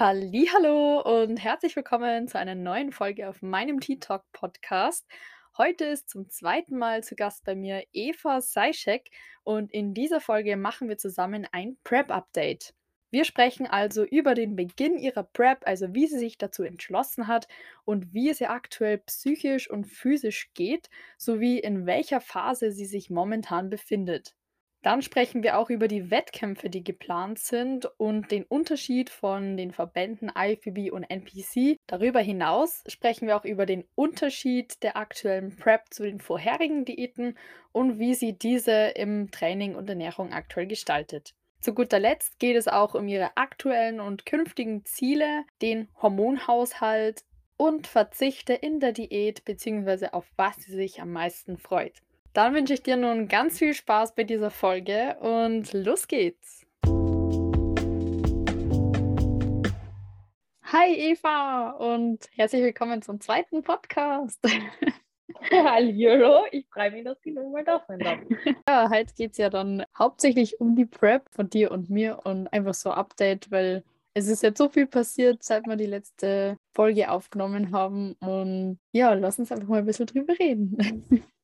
Hallo und herzlich willkommen zu einer neuen Folge auf meinem Tea Talk Podcast. Heute ist zum zweiten Mal zu Gast bei mir Eva Seischek und in dieser Folge machen wir zusammen ein Prep Update. Wir sprechen also über den Beginn ihrer Prep, also wie sie sich dazu entschlossen hat und wie es ihr aktuell psychisch und physisch geht, sowie in welcher Phase sie sich momentan befindet. Dann sprechen wir auch über die Wettkämpfe, die geplant sind und den Unterschied von den Verbänden IFBB und NPC. Darüber hinaus sprechen wir auch über den Unterschied der aktuellen Prep zu den vorherigen Diäten und wie sie diese im Training und Ernährung aktuell gestaltet. Zu guter Letzt geht es auch um ihre aktuellen und künftigen Ziele, den Hormonhaushalt und Verzichte in der Diät bzw. auf was sie sich am meisten freut. Dann wünsche ich dir nun ganz viel Spaß bei dieser Folge und los geht's. Hi Eva und herzlich willkommen zum zweiten Podcast. Hallo, ich freue mich, dass ich nochmal da sein darf. Ja, heute geht es ja dann hauptsächlich um die Prep von dir und mir und einfach so Update, weil es ist jetzt so viel passiert, seit wir die letzte Folge aufgenommen haben. Und ja, lass uns einfach mal ein bisschen drüber reden.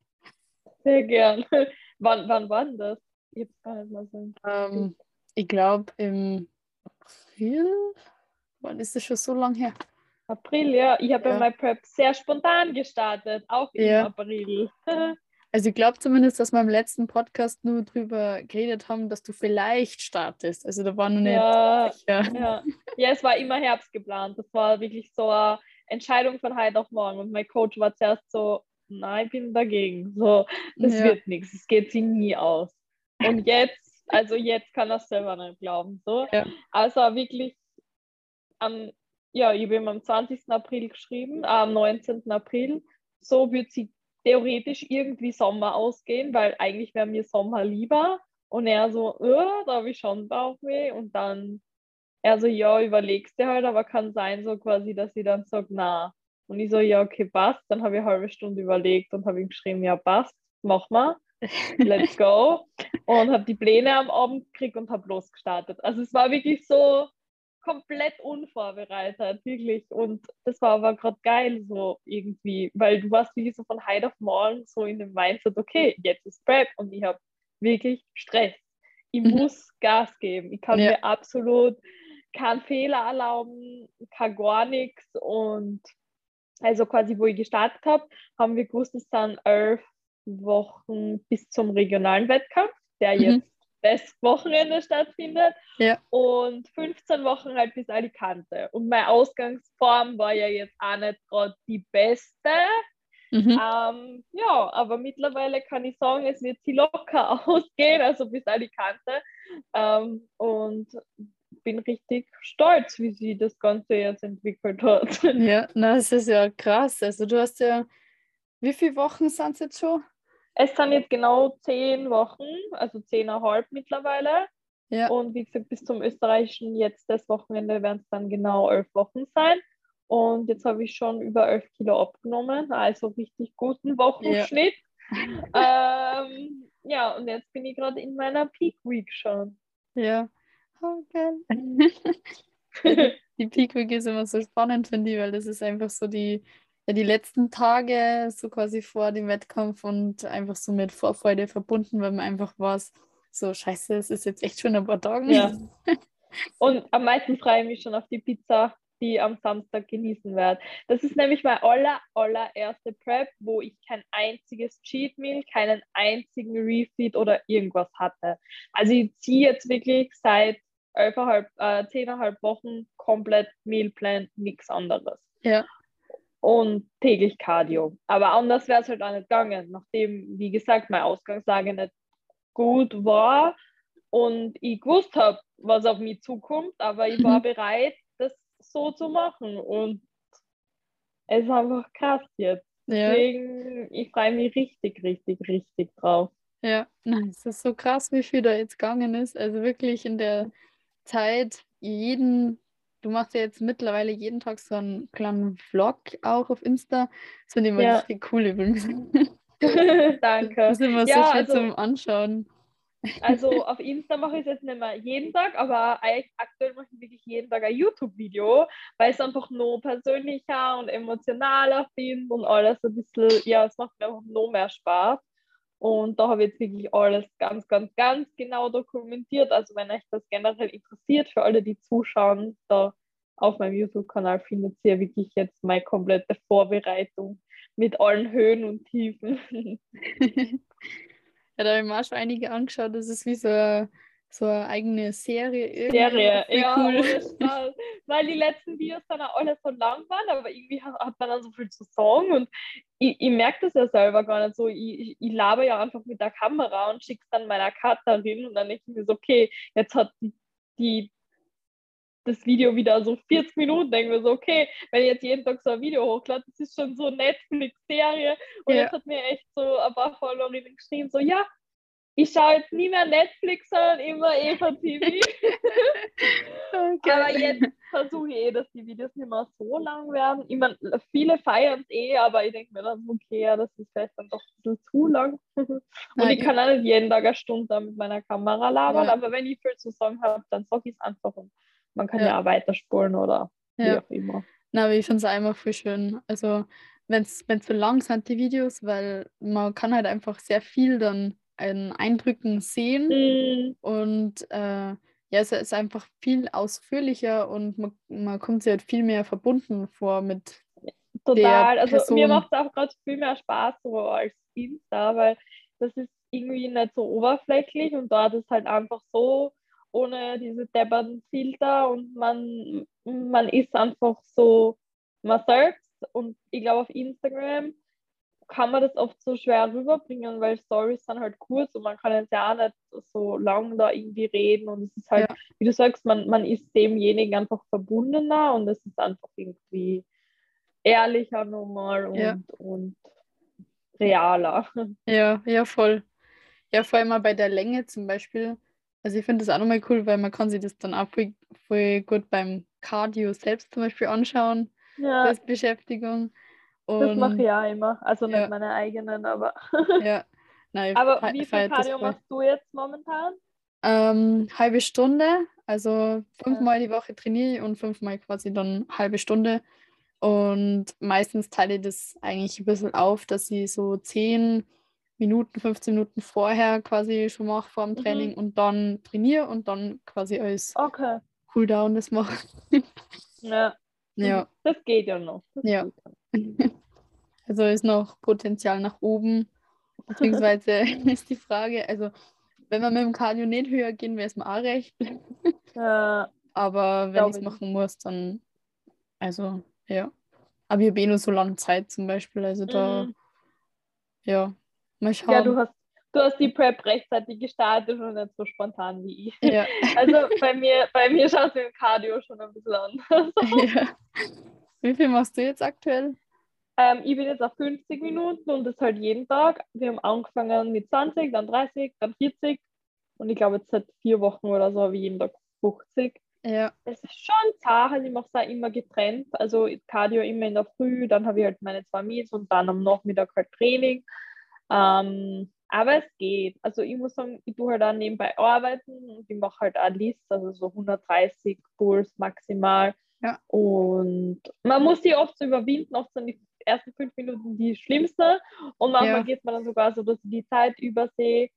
Sehr gern. wann, wann war denn das? Ich gar nicht mal so. Ähm, ich glaube im April. Wann ist das schon so lange her? April, ja. Ich habe ja. mein Prep sehr spontan gestartet, auch im ja. April. Also ich glaube zumindest, dass wir im letzten Podcast nur drüber geredet haben, dass du vielleicht startest. Also da war noch nicht ja, sicher. Ja. ja, es war immer Herbst geplant. Das war wirklich so eine Entscheidung von heute auf morgen. Und mein Coach war zuerst so, nein, ich bin dagegen. So, das ja. wird nichts, es geht sich nie aus. Und jetzt, also jetzt kann er selber nicht glauben. So. Ja. Also wirklich am, ja, ich habe ihm am 20. April geschrieben, am 19. April, so wird sie theoretisch irgendwie Sommer ausgehen, weil eigentlich wäre mir Sommer lieber. Und er so, äh, da habe ich schon Bauchweh. Und dann er so, ja, überlegst du halt, aber kann sein, so quasi, dass sie dann sagt, na, und ich so, ja, okay, passt. Dann habe ich eine halbe Stunde überlegt und habe ihm geschrieben, ja, passt, mach mal, let's go. und habe die Pläne am Abend gekriegt und habe losgestartet. Also es war wirklich so komplett unvorbereitet, wirklich. Und das war aber gerade geil, so irgendwie, weil du warst wie so von heute auf morgen so in dem Mindset, okay, jetzt ist Prep und ich habe wirklich Stress. Ich mhm. muss Gas geben. Ich kann ja. mir absolut keinen Fehler erlauben, kann gar nichts und also quasi, wo ich gestartet habe, haben wir gewusst, es sind elf Wochen bis zum regionalen Wettkampf, der mhm. jetzt das Wochenende stattfindet. Ja. Und 15 Wochen halt bis Alicante. Und meine Ausgangsform war ja jetzt auch nicht gerade die beste. Mhm. Ähm, ja, aber mittlerweile kann ich sagen, es wird sie locker ausgehen, also bis Alicante. Ähm, und bin richtig stolz, wie sie das Ganze jetzt entwickelt hat. Ja, na, das ist ja krass. Also du hast ja, wie viele Wochen sind es jetzt schon? Es sind jetzt genau zehn Wochen, also zehneinhalb mittlerweile. Ja. Und wie gesagt, bis zum österreichischen jetzt das Wochenende werden es dann genau elf Wochen sein. Und jetzt habe ich schon über elf Kilo abgenommen, also richtig guten Wochenschnitt. Ja, ähm, ja und jetzt bin ich gerade in meiner Peak Week schon. Ja, Oh, die Peak Week ist immer so spannend, finde ich, weil das ist einfach so die, ja, die letzten Tage, so quasi vor dem Wettkampf und einfach so mit Vorfreude verbunden, weil man einfach weiß, so scheiße, es ist jetzt echt schon ein paar Tage. Ja. Und am meisten freue ich mich schon auf die Pizza, die am Samstag genießen werde. Das ist nämlich mein aller, allererste Prep, wo ich kein einziges Cheat Meal, keinen einzigen Refeed oder irgendwas hatte. Also ich ziehe jetzt wirklich seit elfeinhalb, äh, zehneinhalb Wochen komplett Mealplan, nichts anderes. Ja. Und täglich Cardio. Aber anders wäre es halt auch nicht gegangen, nachdem, wie gesagt, meine Ausgangslage nicht gut war und ich gewusst habe, was auf mich zukommt, aber ich war mhm. bereit, das so zu machen. Und es ist einfach krass jetzt. Ja. Deswegen, ich freue mich richtig, richtig, richtig drauf. Ja, es ist so krass, wie viel da jetzt gegangen ist. Also wirklich in der Zeit jeden, du machst ja jetzt mittlerweile jeden Tag so einen kleinen Vlog auch auf Insta. Das finde ich immer ja. richtig cool übrigens. Danke. Das ist immer ja, so schön also, zum Anschauen. Also auf Insta mache ich es jetzt nicht mehr jeden Tag, aber eigentlich aktuell mache ich wirklich jeden Tag ein YouTube-Video, weil es einfach noch persönlicher und emotionaler finde und alles ein bisschen, ja, es macht mir einfach noch mehr Spaß. Und da habe ich jetzt wirklich alles ganz, ganz, ganz genau dokumentiert. Also wenn euch das generell interessiert, für alle, die zuschauen, da auf meinem YouTube-Kanal findet ihr wirklich jetzt meine komplette Vorbereitung mit allen Höhen und Tiefen. ja, da habe ich mir auch schon einige angeschaut. Das ist wie so eine, so eine eigene Serie. Irgendwie. Serie, ja, cool. weil die letzten Videos dann auch alle so lang waren, aber irgendwie hat, man dann so viel zu sagen und ich, ich merke das ja selber gar nicht so. Ich, ich laber ja einfach mit der Kamera und schicke es dann meiner Cuterin und dann denke ich mir so, okay, jetzt hat die, die das Video wieder so 40 Minuten, denken wir so, okay, wenn ich jetzt jeden Tag so ein Video hochlade, das ist schon so eine Netflix-Serie. Und ja. jetzt hat mir echt so ein paar Followerinnen geschrieben, so, ja, ich schaue jetzt nie mehr Netflix, sondern immer Eva TV. okay. Aber jetzt versuche ich eh, dass die Videos nicht mehr so lang werden. Ich meine, viele feiern es eh, aber ich denke mir dann, okay, ja, das ist vielleicht dann doch ein bisschen zu lang. Und Nein, ich kann auch nicht jeden Tag eine Stunde mit meiner Kamera labern, ja. aber wenn ich viel zu sagen habe, dann sage ich es einfach und man kann ja, ja auch weiterspulen oder wie auch immer. Na, aber ich finde es einfach viel schön. Also, wenn es so lang sind, die Videos, weil man kann halt einfach sehr viel dann an Eindrücken sehen mhm. und äh, ja, es ist einfach viel ausführlicher und man, man kommt sich halt viel mehr verbunden vor mit Total, also Person. mir macht es auch gerade viel mehr Spaß so als Insta, weil das ist irgendwie nicht so oberflächlich und dort ist halt einfach so ohne diese depperten Filter und man, man ist einfach so man selbst und ich glaube auf Instagram kann man das oft so schwer rüberbringen, weil Stories sind halt kurz und man kann jetzt ja auch nicht so lang da irgendwie reden und es ist halt, ja. wie du sagst, man, man ist demjenigen einfach verbundener und es ist einfach irgendwie ehrlicher nochmal und, ja. und realer. Ja, ja, voll. Ja, vor allem mal bei der Länge zum Beispiel, also ich finde das auch nochmal cool, weil man kann sich das dann auch voll, voll gut beim Cardio selbst zum Beispiel anschauen, ja. als Beschäftigung. Und, das mache ich auch immer. Also nicht ja. meine eigenen, aber. ja. Nein, aber wie viel Cardio machst du jetzt momentan? Ähm, halbe Stunde, also fünfmal die Woche trainiere ich und fünfmal quasi dann halbe Stunde. Und meistens teile ich das eigentlich ein bisschen auf, dass ich so zehn Minuten, 15 Minuten vorher quasi schon mache vor dem mhm. Training mhm. und dann trainiere und dann quasi als okay. Cooldown das mache. ja. ja. Das geht ja noch. Das ja. Also ist noch Potenzial nach oben. Beziehungsweise ist die Frage, also wenn man mit dem Cardio nicht höher gehen, wäre es mir auch recht. Ja. Aber wenn ich es machen muss, dann, also ja. Aber ich habe eh nur so lange Zeit zum Beispiel, also da, mhm. ja, Mal schauen. Ja, du hast, du hast die Prep rechtzeitig gestartet und nicht so spontan wie ich. Ja. Also bei mir, bei mir schaut es mit Cardio schon ein bisschen an. Ja. Wie viel machst du jetzt aktuell? Ähm, ich bin jetzt auf 50 Minuten und das halt jeden Tag. Wir haben angefangen mit 20, dann 30, dann 40 und ich glaube jetzt seit vier Wochen oder so habe ich jeden Tag 50. Ja. Es ist schon zart, also ich mache es auch immer getrennt. Also Cardio immer in der Früh, dann habe ich halt meine zwei Meets und dann am Nachmittag halt Training. Ähm, aber es geht. Also ich muss sagen, ich tue halt auch nebenbei arbeiten und ich mache halt auch List, also so 130 Puls maximal. Ja. Und man muss die oft so überwinden, oft sind die ersten fünf Minuten die schlimmste und manchmal ja. geht man dann sogar so, dass ich die Zeit übersehe.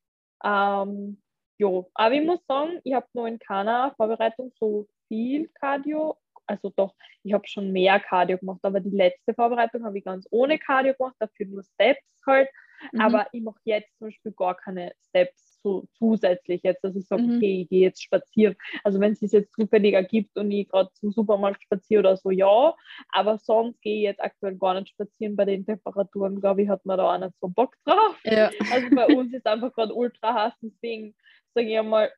Ähm, jo, aber ich muss sagen, ich habe nur in keiner Vorbereitung so viel Cardio, also doch, ich habe schon mehr Cardio gemacht, aber die letzte Vorbereitung habe ich ganz ohne Cardio gemacht, dafür nur Steps halt. Mhm. Aber ich mache jetzt zum Beispiel gar keine Steps so zusätzlich jetzt, dass ich sage, mhm. okay, ich gehe jetzt spazieren. Also wenn es sich jetzt zufällig ergibt und ich gerade zum Supermarkt spaziere oder so, ja. Aber sonst gehe ich jetzt aktuell gar nicht spazieren bei den Temperaturen, glaube ich, hat man da auch nicht so Bock drauf. Ja. Also bei uns ist einfach gerade ultra heiß, deswegen sage ich einmal,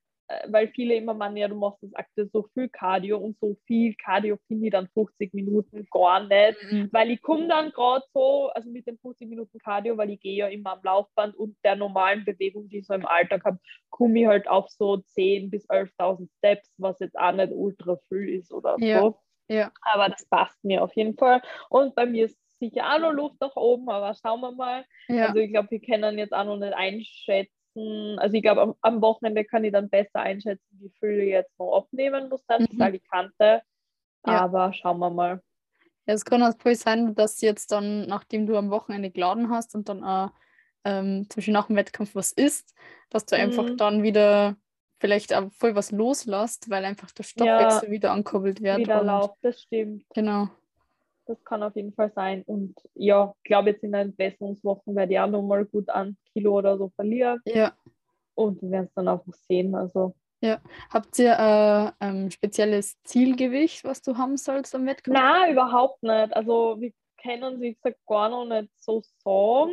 weil viele immer meinen, ja, du machst das aktuell so viel Cardio und so viel Cardio finde ich dann 50 Minuten gar nicht, mhm. weil ich komme dann gerade so, also mit den 50 Minuten Cardio, weil ich gehe ja immer am Laufband und der normalen Bewegung, die ich so im Alltag habe, komme ich halt auf so 10.000 bis 11.000 Steps, was jetzt auch nicht ultra viel ist oder ja. so. Ja. Aber das passt mir auf jeden Fall. Und bei mir ist sicher auch noch Luft nach oben, aber schauen wir mal. Ja. Also ich glaube, wir können jetzt auch noch nicht einschätzen, einschätzen, also ich glaube, am, am, Wochenende kann ich dann besser einschätzen, wie viel ich jetzt noch abnehmen muss, dann mhm. Alicante. Ja. Aber schauen wir mal. Ja, es kann auch voll sein, dass jetzt dann, nachdem du am Wochenende geladen hast und dann auch ähm, zum Beispiel nach dem Wettkampf was isst, dass du mhm. einfach dann wieder vielleicht auch voll was loslässt, weil einfach der Stoffwechsel ja, wieder ankurbelt wird. Wieder läuft, das stimmt. Genau. Das kann auf jeden Fall sein. Und ja, ich glaube, jetzt in den Entwässerungswochen werde ich auch nochmal gut ein Kilo oder so verlieren. Ja. Und wir werden es dann einfach sehen. Also. Ja. Habt ihr äh, ein spezielles Zielgewicht, was du haben sollst am Wettkampf? Nein, überhaupt nicht. Also wir können, wie gesagt, gar noch nicht so sagen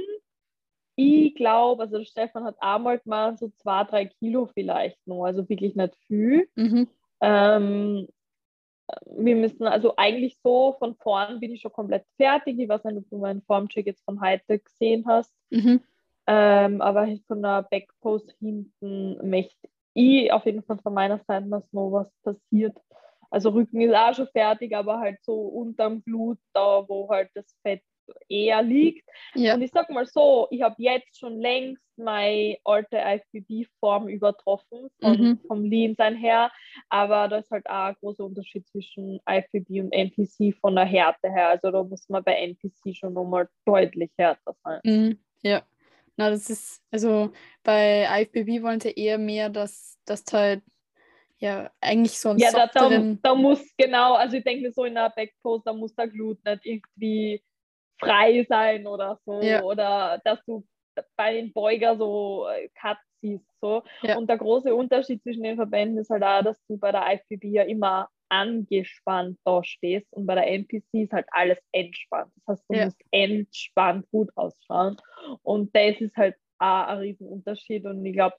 ich glaube, also Stefan hat einmal gemeint, so zwei, drei Kilo vielleicht noch, also wirklich nicht viel. Mhm. Ähm, wir müssen, also eigentlich so, von vorn bin ich schon komplett fertig. Ich weiß nicht, ob du meinen Formcheck jetzt von heute gesehen hast. Mhm. Ähm, aber von der Backpost hinten möchte ich auf jeden Fall von meiner Seite, dass noch was passiert. Also Rücken ist auch schon fertig, aber halt so unterm Blut, da wo halt das Fett eher liegt. Ja. Und ich sag mal so, ich habe jetzt schon längst meine alte IFBB-Form übertroffen, von, mhm. vom Lean sein her, aber da ist halt auch ein großer Unterschied zwischen IFBB und NPC von der Härte her. Also da muss man bei NPC schon nochmal deutlich härter sein. Mhm. Ja. Na, das ist, also bei IFBB wollen sie eher mehr, dass das halt ja, eigentlich so ein Ja, da, da, da, muss, genau, also ich denke so in der Backpost, da muss der Glut nicht irgendwie frei sein oder so. Ja. Oder dass du bei den Beuger so äh, Cut siehst. So. Ja. Und der große Unterschied zwischen den Verbänden ist halt auch, dass du bei der IFBB ja immer angespannt da stehst und bei der NPC ist halt alles entspannt. Das heißt, du ja. musst entspannt gut ausschauen. Und das ist halt auch ein Riesenunterschied und ich glaube,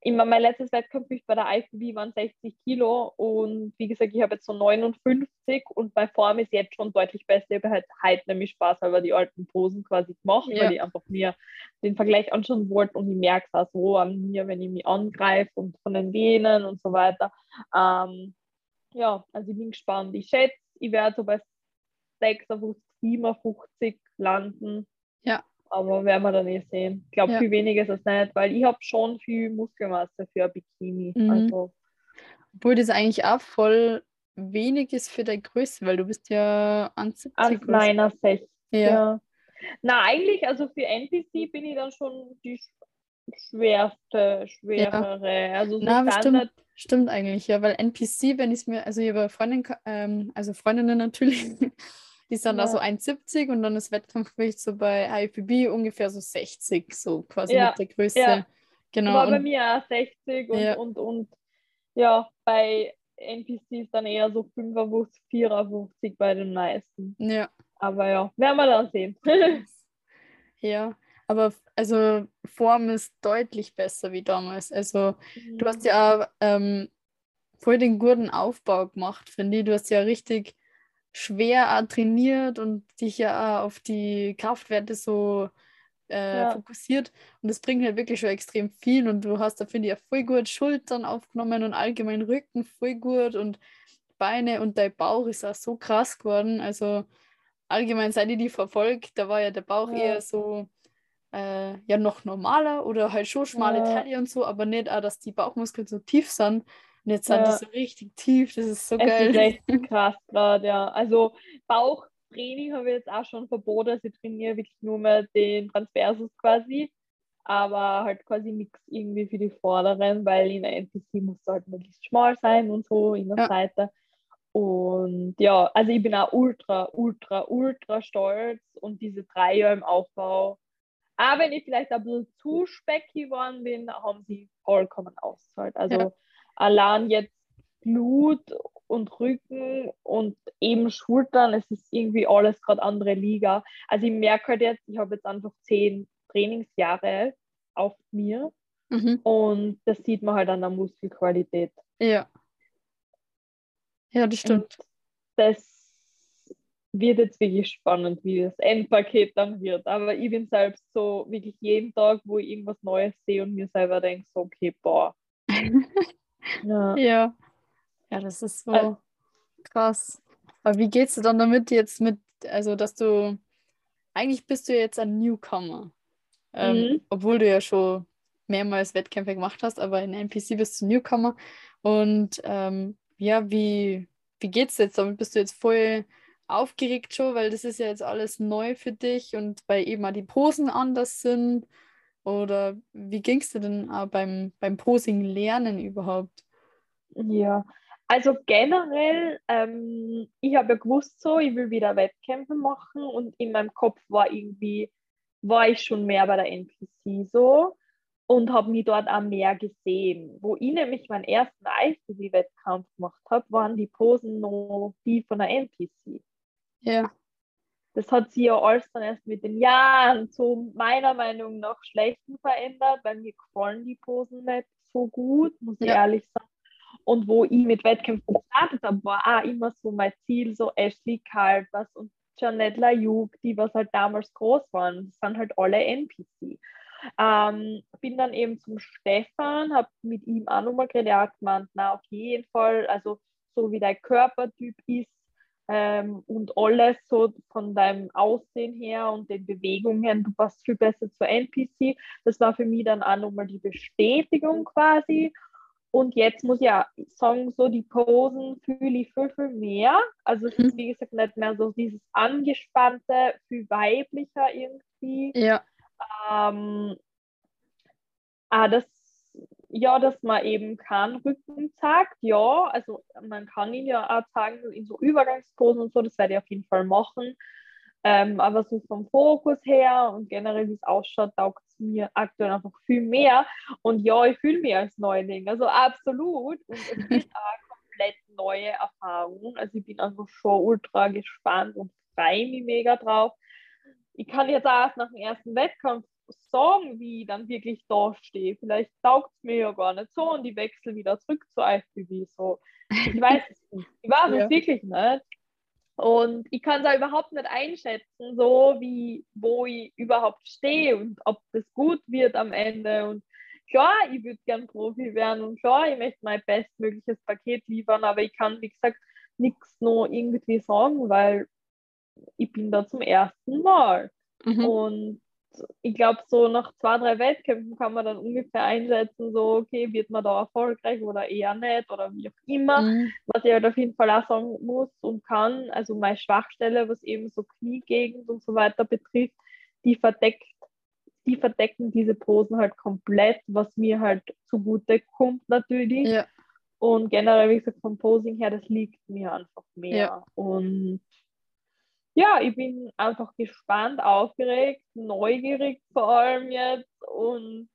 immer mein letztes Wettkampfgewicht bei der IFBB waren 60 Kilo und wie gesagt, ich habe jetzt so 59 und meine Form ist jetzt schon deutlich besser. Ich habe halt heute nämlich Spaß über die alten Posen quasi gemacht, ja. weil ich einfach mir den Vergleich anschauen wollte und ich merke es auch so an mir, wenn ich mich angreife und von den Venen und so weiter. Ähm, ja, also ich bin gespannt. Ich schätze, ich werde so bei 56, 57 landen. Ja. Aber werden wir dann eh sehen. Ich glaube, ja. viel weniger ist es nicht, weil ich habe schon viel Muskelmasse für ein Bikini. Mhm. Also. Obwohl das eigentlich auch voll wenig ist für deine Größe, weil du bist ja an 70 Nein, 60. Ja. ja. Na, eigentlich, also für NPC bin ich dann schon die schwerste, schwerere. Ja. Also so Na, stimmt, stimmt eigentlich, ja, weil NPC, wenn ich es mir, also ich habe Freundin, ähm, also Freundinnen natürlich, Die ist dann ja. da so 1,70 und dann das Wettkampfgewicht so bei IFBB ungefähr so 60, so quasi ja. mit der Größe. Ja. Genau. War bei mir auch 60 und, ja. und, und ja, bei NPCs dann eher so 55, 54 bei den meisten. Ja. Aber ja, werden wir dann sehen. ja, aber also Form ist deutlich besser wie damals. Also mhm. du hast mhm. ja auch ähm, voll den guten Aufbau gemacht, finde ich. Du hast ja richtig schwer trainiert und dich ja auf die Kraftwerte so äh, ja. fokussiert. Und das bringt halt wirklich schon extrem viel. Und du hast da, finde ich, ja voll gut Schultern aufgenommen und allgemein Rücken voll gut und Beine und dein Bauch ist auch so krass geworden. Also allgemein, seit ich die verfolgt, da war ja der Bauch ja. eher so äh, ja noch normaler oder halt schon schmale ja. Taille und so, aber nicht auch, dass die Bauchmuskeln so tief sind. Und jetzt sind ja. die so richtig tief, das ist so es geil. Das ist echt krass gerade, ja. Also Bauchtraining habe ich jetzt auch schon verboten. Also ich trainiere wirklich nur mehr den Transversus quasi. Aber halt quasi nichts irgendwie für die Vorderen, weil in der NPC muss halt möglichst schmal sein und so in der ja. Seite. Und ja, also ich bin auch ultra, ultra, ultra stolz und diese drei Jahre im Aufbau. Aber wenn ich vielleicht ein bisschen zu specky geworden bin, haben sie vollkommen ausgezahlt. Also ja allein jetzt Blut und Rücken und eben Schultern, es ist irgendwie alles gerade andere Liga. Also ich merke halt jetzt, ich habe jetzt einfach zehn Trainingsjahre auf mir mhm. und das sieht man halt an der Muskelqualität. Ja. Ja, das stimmt. Und das wird jetzt wirklich spannend, wie das Endpaket dann wird. Aber ich bin selbst so wirklich jeden Tag, wo ich irgendwas Neues sehe und mir selber denke, so, okay, boah. Ja. ja. Ja, das ist so also, krass. Aber wie geht's dir dann damit jetzt mit, also dass du, eigentlich bist du jetzt ein Newcomer. ähm, mhm. obwohl du ja schon mehrmals Wettkämpfe gemacht hast, aber in NPC bist du Newcomer. Und ähm, ja, wie, wie geht's jetzt? Damit bist du jetzt voll aufgeregt schon, weil das ist ja jetzt alles neu für dich und weil eben auch die Posen anders sind. Oder wie ging es dir denn auch beim, beim Posing lernen überhaupt? Ja, also generell, ähm, ich habe ja gewusst so, ich will wieder Wettkämpfe machen und in meinem Kopf war irgendwie, war ich schon mehr bei der NPC so und habe mich dort auch mehr gesehen. Wo ich nämlich meinen ersten ICB-Wettkampf gemacht habe, waren die Posen noch die von der NPC. Ja. Das hat sich ja alles dann erst mit den Jahren zu meiner Meinung nach schlechten verändert, weil mir gefallen die Posen nicht so gut, muss ich ehrlich sagen. Und wo ich mit Wettkämpfen gestartet habe, war auch immer so mein Ziel, so Ashley Calvers und Janet Lajuk, die was halt damals groß waren. Das sind halt alle NPC. Ähm, bin dann eben zum Stefan, habe mit ihm auch nochmal geredet, er hat gemeint, na auf jeden Fall, also so wie dein Körpertyp ist ähm, und alles so von deinem Aussehen her und den Bewegungen, du passt viel besser zur NPC. Das war für mich dann auch nochmal die Bestätigung quasi. Und jetzt muss ich ja sagen, so die Posen fühle ich viel, viel mehr. Also es ist, mhm. wie gesagt, nicht mehr so dieses angespannte, viel weiblicher irgendwie. Ja. Ähm, ah, das, ja, dass man eben keinen Rücken zeigt, ja, also man kann ihn ja auch zeigen in so Übergangsposen und so, das werde ich auf jeden Fall machen. Ähm, aber so vom Fokus her und generell, wie es ausschaut, taugt es mir aktuell einfach viel mehr. Und ja, ich fühle mich als Neuling, also absolut. Und es ist auch komplett neue Erfahrungen. Also ich bin einfach schon ultra gespannt und freue mich mega drauf. Ich kann jetzt auch erst nach dem ersten Wettkampf sagen, wie ich dann wirklich da stehe. Vielleicht taugt es mir ja gar nicht so und ich wechsle wieder zurück zu IFBB. So. Ich weiß es nicht. Ich weiß ja. es wirklich nicht. Und ich kann es auch überhaupt nicht einschätzen, so wie wo ich überhaupt stehe und ob das gut wird am Ende. Und klar, ich würde gern Profi werden und klar, ich möchte mein bestmögliches Paket liefern, aber ich kann, wie gesagt, nichts noch irgendwie sagen, weil ich bin da zum ersten Mal. Mhm. Und ich glaube, so nach zwei, drei Wettkämpfen kann man dann ungefähr einschätzen, so, okay, wird man da erfolgreich oder eher nicht oder wie auch immer. Mhm. Was ich halt auf jeden Fall auch sagen muss und kann, also meine Schwachstelle, was eben so Kniegegend und so weiter betrifft, die verdeckt, die verdecken diese Posen halt komplett, was mir halt zugute kommt natürlich. Ja. Und generell, wie gesagt, vom Posing her, das liegt mir einfach mehr. Ja. Und ja, ich bin einfach gespannt, aufgeregt, neugierig vor allem jetzt und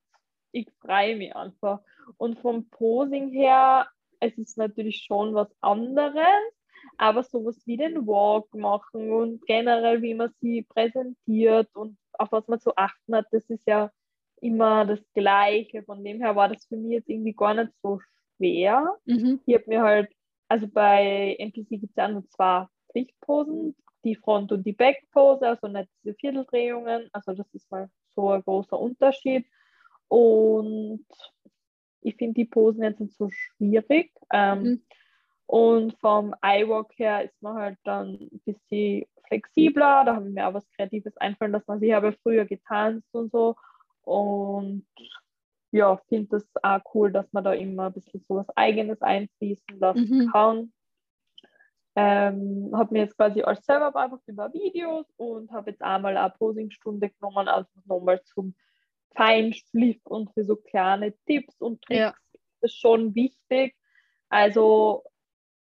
ich freue mich einfach. Und vom Posing her, es ist natürlich schon was anderes, aber sowas wie den Walk machen und generell, wie man sie präsentiert und auf was man zu achten hat, das ist ja immer das Gleiche. Von dem her war das für mich jetzt irgendwie gar nicht so schwer. Mhm. Ich habe mir halt, also bei NPC gibt es ja nur zwei Pflichtposen, die Front- und die Backpose, also nicht diese Vierteldrehungen. Also das ist mal so ein großer Unterschied. Und ich finde die Posen jetzt nicht so schwierig. Ähm, mhm. Und vom Eyewalk her ist man halt dann ein bisschen flexibler. Da habe ich mir auch was Kreatives einfallen lassen. Also ich habe früher getanzt und so. Und ja, finde das auch cool, dass man da immer ein bisschen so was Eigenes einfließen lassen mhm. kann. Ähm, habe mir jetzt quasi alles selber beigebracht über Videos und habe jetzt einmal eine Posingstunde genommen, einfach nochmal zum Feinschliff und für so kleine Tipps und Tricks ja. ist schon wichtig. Also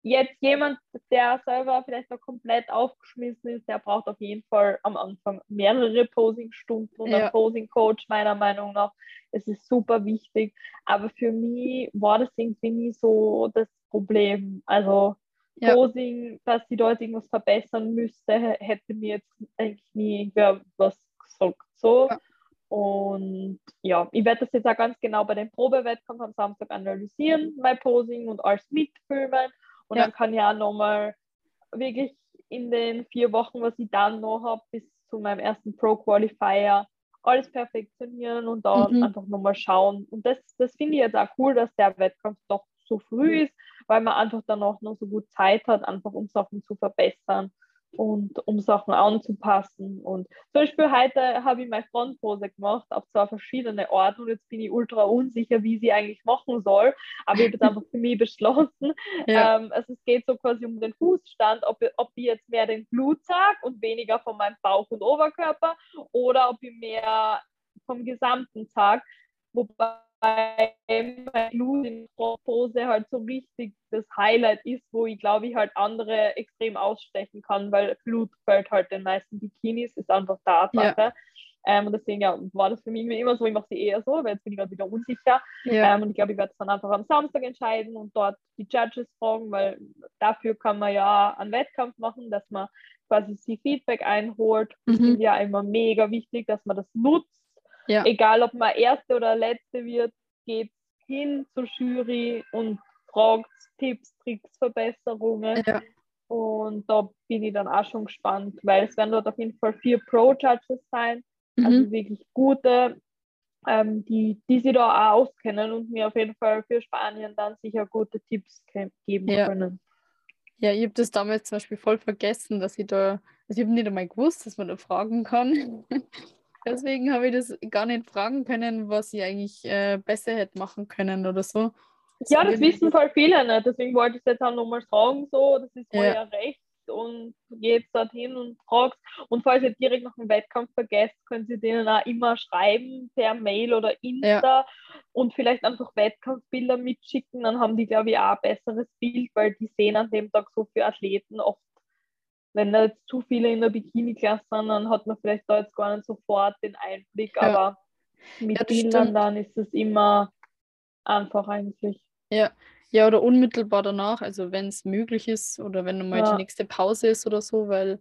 jetzt jemand, der selber vielleicht noch komplett aufgeschmissen ist, der braucht auf jeden Fall am Anfang mehrere Posingstunden und ja. einen Posing-Coach, meiner Meinung nach. Es ist super wichtig. Aber für mich war das irgendwie nie so das Problem. Also ja. Posing, dass sie dort irgendwas verbessern müsste, hätte mir jetzt eigentlich nie irgendwer was gesagt. So. Ja. Und ja, ich werde das jetzt auch ganz genau bei dem Probewettkampf am Samstag analysieren, mein Posing und alles mitfilmen. Und ja. dann kann ich auch nochmal wirklich in den vier Wochen, was ich dann noch habe, bis zu meinem ersten Pro-Qualifier, alles perfektionieren und dann mhm. einfach nochmal schauen. Und das, das finde ich jetzt auch cool, dass der Wettkampf doch so früh ist, weil man einfach dann auch noch so gut Zeit hat, einfach um Sachen zu verbessern. und um Sachen anzupassen. Und zum Beispiel heute habe ich meine Frontpose gemacht auf zwei verschiedene Orte und jetzt bin ich ultra unsicher, wie sie eigentlich machen soll. Aber ich habe es einfach für mich beschlossen. Ja. Ähm, also es geht so quasi um den Fußstand, ob, ob ich jetzt mehr den Blut sage und weniger von meinem Bauch und Oberkörper oder ob ich mehr vom gesamten Tag. Wobei bei Blut in Pose halt so richtig das Highlight ist, wo ich glaube ich halt andere extrem ausstechen kann, weil Blut fällt halt den meisten Bikinis, ist einfach Tatsache. Ja. Ähm, und deswegen ja, war das für mich immer so, ich mache sie eher so, weil jetzt bin ich gerade wieder unsicher. Ja. Ähm, und ich glaube, ich werde es dann einfach am Samstag entscheiden und dort die Judges fragen, weil dafür kann man ja einen Wettkampf machen, dass man quasi sie Feedback einholt. Mhm. Ich finde ja immer mega wichtig, dass man das nutzt ja. Egal, ob man Erste oder Letzte wird, geht hin zur Jury und fragt Tipps, Tricks, Verbesserungen. Ja. Und da bin ich dann auch schon gespannt, weil es werden dort auf jeden Fall vier Pro-Judges sein, mhm. also wirklich gute, ähm, die, die sich da auch auskennen und mir auf jeden Fall für Spanien dann sicher gute Tipps geben ja. können. Ja, ich habe das damals zum Beispiel voll vergessen, dass ich da, also ich habe nicht einmal gewusst, dass man da fragen kann. Deswegen habe ich das gar nicht fragen können, was ich eigentlich äh, besser hätte machen können oder so. Das ja, das wissen voll viele nicht. Deswegen wollte ich es jetzt auch nochmal sagen, so, das ist ja. euer Recht und geht dorthin und fragt. Und falls ihr direkt nach dem Wettkampf vergesst, könnt ihr denen auch immer schreiben per Mail oder Insta ja. und vielleicht einfach Wettkampfbilder mitschicken. Dann haben die, glaube ich, auch ein besseres Bild, weil die sehen an dem Tag so für Athleten oft wenn da jetzt zu viele in der Bikini-Klasse sind, dann hat man vielleicht da jetzt gar nicht sofort den Einblick, ja. aber mit ja, Bildern dann ist es immer einfach eigentlich. Ja. Ja, oder unmittelbar danach, also wenn es möglich ist oder wenn mal ja. die nächste Pause ist oder so, weil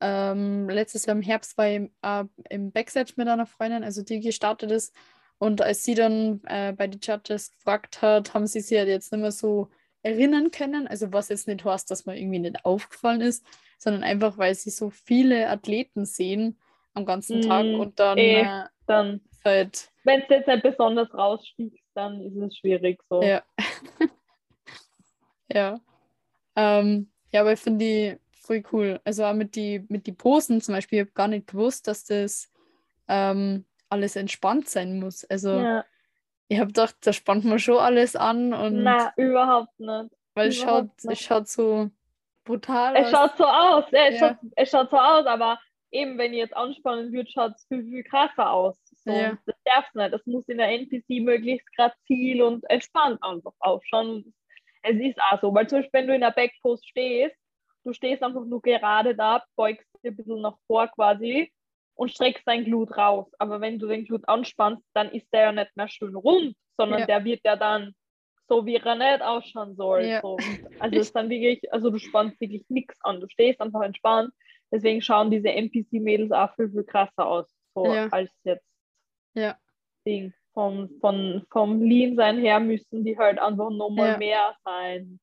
ähm, letztes Jahr im Herbst war ich äh, im Backstage mit einer Freundin, also die gestartet ist und als sie dann äh, bei den Judges gefragt hat, haben sie sich halt jetzt nicht mehr so erinnern können, also was jetzt nicht heißt, dass mir irgendwie nicht aufgefallen ist, sondern einfach, weil sie so viele Athleten sehen am ganzen Tag mm, und dann, eh, äh, dann halt. Wenn es jetzt nicht besonders raussticht, dann ist es schwierig so. Ja. ja. Ähm, ja, aber ich finde die voll cool. Also auch mit die, mit die Posen zum Beispiel, ich habe gar nicht gewusst, dass das ähm, alles entspannt sein muss. Also ja. Ich habe gedacht, da spannt man schon alles an und. Na, überhaupt nicht. Weil es schaut, es schaut so brutal Es schaut so aus, ja, es, ja. Schaut, es schaut so aus, aber eben, wenn ihr jetzt anspannen würdet, schaut es viel, viel krasser aus. So, ja. Das darf es nicht. Das muss in der NPC möglichst grazil und entspannt einfach ausschauen. Es ist auch so, weil zum Beispiel, wenn du in der Backpost stehst, du stehst einfach nur gerade da, beugst dir ein bisschen nach vor quasi und streckst dein Glut raus. Aber wenn du den Glut anspannst, dann ist der ja nicht mehr schön rund, sondern ja. der wird ja dann so wie er nicht ausschauen soll. Ja. So. Also es ist dann wirklich, also du spannst wirklich nichts an. Du stehst einfach entspannt. Deswegen schauen diese NPC-Mädels auch viel, viel krasser aus, so ja. als jetzt ja. Ding. Vom, von, vom Lean-Sein her müssen die halt einfach nochmal ja. mehr sein.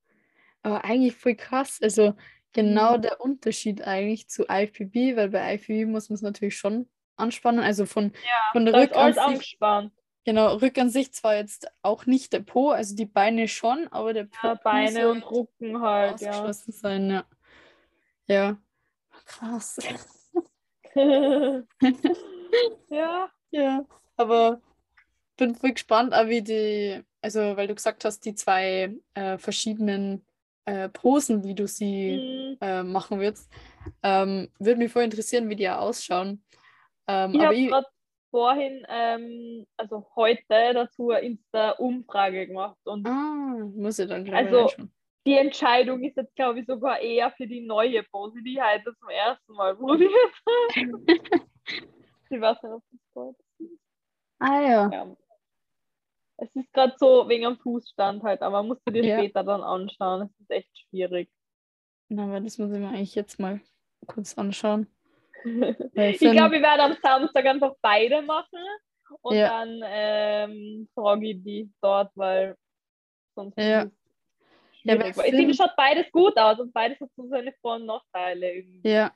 Aber eigentlich voll krass. Also genau mhm. der Unterschied eigentlich zu IFBB, weil bei IFBB muss man es natürlich schon anspannen. Also von, ja, von der Rückansicht. Genau, Rückansicht zwar jetzt auch nicht der Po, also die Beine schon, aber der Po. Ja, Beine und Rücken halt, ja. sein, ja. Ja. Krass. ja. Ja, aber bin voll gespannt, auch wie die, also weil du gesagt hast, die zwei äh, verschiedenen äh, Posen, wie du sie mhm. äh, machen würdest, ähm, würde mich voll interessieren, wie die ja ausschauen. Ähm, ich habe vorhin, ähm, also heute dazu eine Insta-Umfrage gemacht. Und ah, muss ich dann gleich Also die Entscheidung ist jetzt, glaube ich, sogar eher für die neue Pose, die ich heute zum ersten Mal probiert habe. ich weiß nicht, ob das Deutsch ist. Ah ja. ja. Es ist gerade so wegen am Fußstand halt, aber musst du dir ja. später dann anschauen. Es ist echt schwierig. Na, aber das muss ich mir eigentlich jetzt mal kurz anschauen. ich glaube, wir werden am Samstag einfach beide machen und ja. dann ähm, frage ich die dort, weil sonst ja. ist ja, ich finde, es schaut beides gut aus und beides hat so seine Vor- und Nachteile. Irgendwie. Ja.